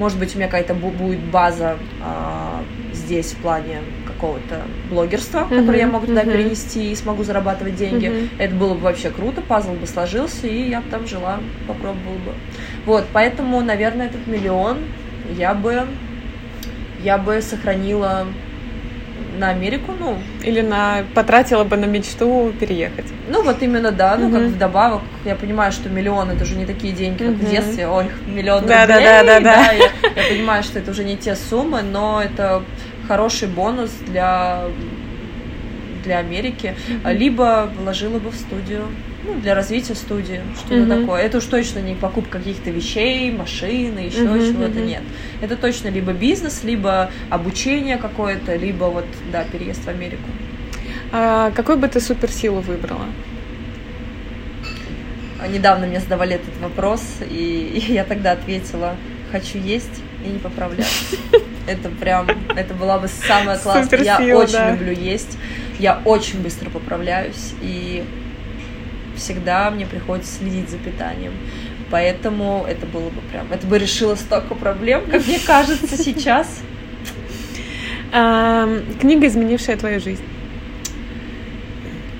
Может быть, у меня какая-то бу- будет база а, здесь в плане какого-то блогерства, которое я могу туда мгм. перенести и смогу зарабатывать деньги. Мгм. Это было бы вообще круто, пазл бы сложился, и я бы там жила, попробовала бы. Вот, поэтому, наверное, этот миллион я бы, я бы сохранила на Америку, ну, Или на потратила бы на мечту переехать. ну вот именно, да, ну как вдобавок, я понимаю, что миллион это уже не такие деньги, как в детстве, ой, миллион Да, да, рублей, да, да, да. я, я понимаю, что это уже не те суммы, но это хороший бонус для для Америки, либо вложила бы в студию, ну, для развития студии, что-то Мгм. такое. Это уж точно не покупка каких-то вещей, машины, еще Мгм, чего-то, мгм. нет. Это точно либо бизнес, либо обучение какое-то, либо вот, да, переезд в Америку. А какую бы ты суперсилу выбрала? А Недавно мне задавали этот вопрос, и, и [laughs] я тогда ответила, хочу есть и не поправляться. [laughs] Это прям, это была бы самая классная. Я очень да. люблю есть, я очень быстро поправляюсь, и всегда мне приходится следить за питанием. Поэтому это было бы прям, это бы решило столько проблем, как мне кажется сейчас. [laughs] Книга, изменившая твою жизнь.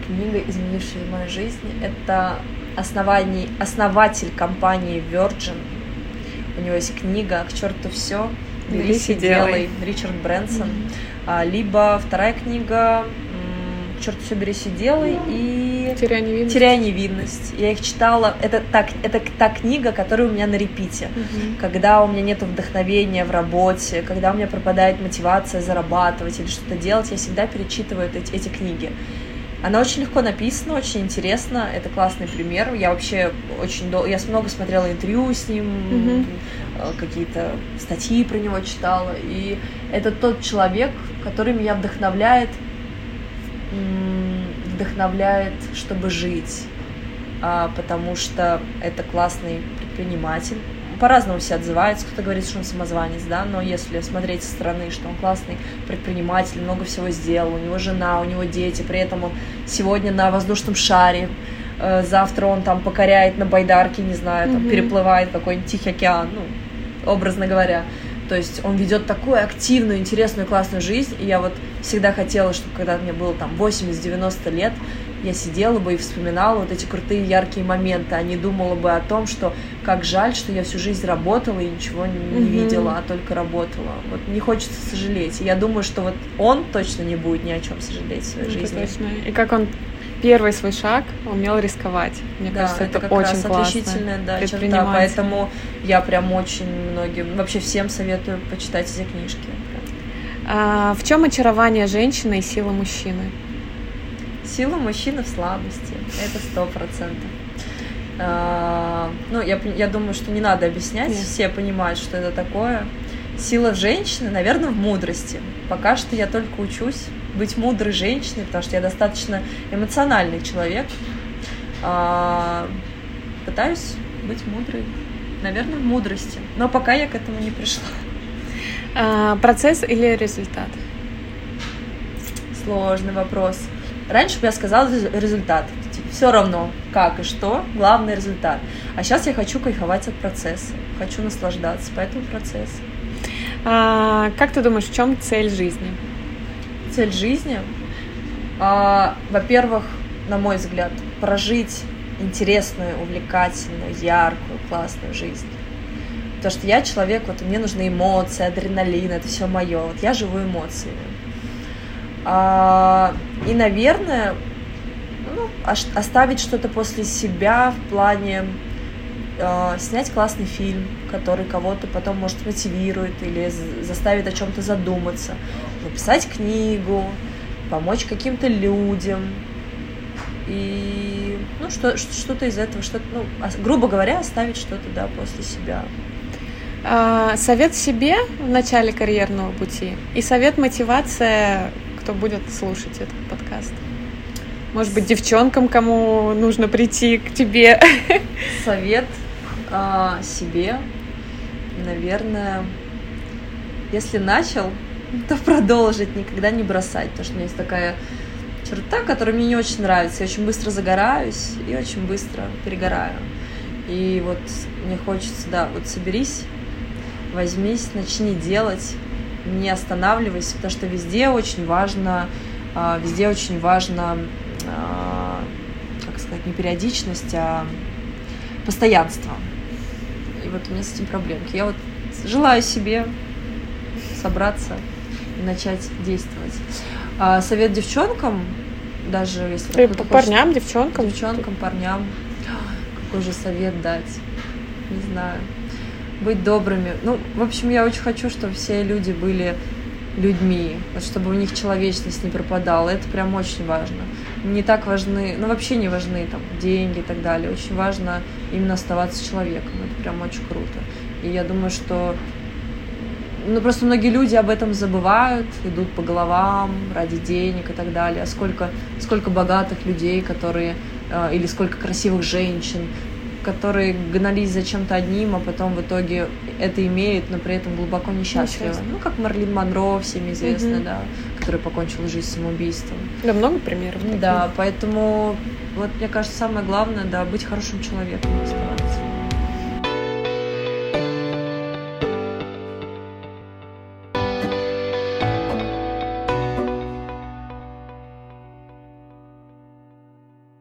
Книга, изменившая мою жизнь, это основатель компании Virgin. У него есть книга «К черту все, Берись и делай». Ричард Брэнсон. А, либо вторая книга м, «К черту все, берись и делай» и Теряя невинность. «Теряя невинность». Я их читала. Это, так, это та книга, которая у меня на репите Мгм. когда у меня нет вдохновения в работе, когда у меня пропадает мотивация зарабатывать или что-то делать, я всегда перечитываю эти, эти книги. Она очень легко написана, очень интересно, это классный пример. Я вообще очень долго, я много смотрела интервью с ним, э, какие-то статьи про него читала, и это тот человек, который меня вдохновляет, вдохновляет, чтобы жить, а, потому что это классный предприниматель. По-разному все отзывается, кто-то говорит, что он самозванец, да, но если смотреть со стороны, что он классный предприниматель, много всего сделал, у него жена, у него дети, при этом он сегодня на воздушном шаре, э, завтра он там покоряет на байдарке, не знаю, там Мгм. переплывает какой-нибудь Тихий океан, ну, образно говоря. То есть он ведет такую активную, интересную, классную жизнь, и я вот всегда хотела, чтобы когда мне было там 80-90 лет, я сидела бы и вспоминала вот эти крутые, яркие моменты, а не думала бы о том, что как жаль, что я всю жизнь работала и ничего не Мгм. видела, а только работала. Вот не хочется сожалеть. И я думаю, что вот он точно не будет ни о чем сожалеть в своей Это жизни. точно. И как он первый свой шаг умел рисковать. Мне Да, кажется, это, это, как очень раз классно. отличительная да, черта, поэтому я прям очень многим, вообще всем советую почитать эти книжки. А, в чем очарование женщины и сила мужчины? Сила мужчины в слабости, это сто процентов. А, Ну, я, я думаю, что не надо объяснять, Нет. все понимают, что это такое. Сила в женщине, наверное, в мудрости. Пока что я только учусь быть мудрой женщиной, потому что я достаточно эмоциональный человек. А, Пытаюсь быть мудрой, наверное, в мудрости. Но пока я к этому не пришла. А, процесс или результат? Сложный вопрос. Раньше бы я сказала рез- результат. все равно, как и что, главный результат. А сейчас я хочу кайфовать от процесса, хочу наслаждаться, поэтому процесс. А, как ты думаешь, в чем цель жизни? Цель жизни, а, во-первых, на мой взгляд, прожить интересную, увлекательную, яркую, классную жизнь. Потому что я человек, вот мне нужны эмоции, адреналин, это все мое. Вот я живу эмоциями. А, и, наверное, ну, оставить что-то после себя в плане э, снять классный фильм, который кого-то потом, может, мотивирует или заставит о чем-то задуматься, написать книгу, помочь каким-то людям. И, ну, что, что-то из этого, что-то, ну, грубо говоря, оставить что-то, да, после себя. А, совет себе в начале карьерного пути и совет мотивация, кто будет слушать этот подкаст. Может быть, девчонкам, кому нужно прийти к тебе. [laughs] Совет а, себе, наверное, если начал, то продолжить, никогда не бросать, потому что у меня есть такая черта, которая мне не очень нравится. Я очень быстро загораюсь и очень быстро перегораю. И вот мне хочется, да, вот соберись, возьмись, начни делать, не останавливайся, потому что везде очень важно, а, везде очень важно, а, как сказать, не периодичность, а постоянство. И вот у меня с этим проблемки. Я вот желаю себе собраться и начать действовать. А совет девчонкам, даже если... По парням, хочет, девчонкам? Девчонкам, парням. Какой же совет дать? Не знаю. Быть добрыми. Ну, в общем, я очень хочу, чтобы все люди были людьми, вот чтобы у них человечность не пропадала. Это прям очень важно. Не так важны, ну вообще не важны там деньги и так далее. Очень важно именно оставаться человеком. Это прям очень круто. И я думаю, что ну, просто многие люди об этом забывают, идут по головам ради денег и так далее. А сколько, сколько богатых людей, которые, э, или сколько красивых женщин, которые гнались за чем-то одним, а потом в итоге это имеют, но при этом глубоко несчастливы. Ну, как Марлин Монро, всем известная, mm-hmm. да, которая покончила жизнь самоубийством. Да, много примеров. Да, поэтому вот мне кажется, самое главное, да, быть хорошим человеком, оставаться.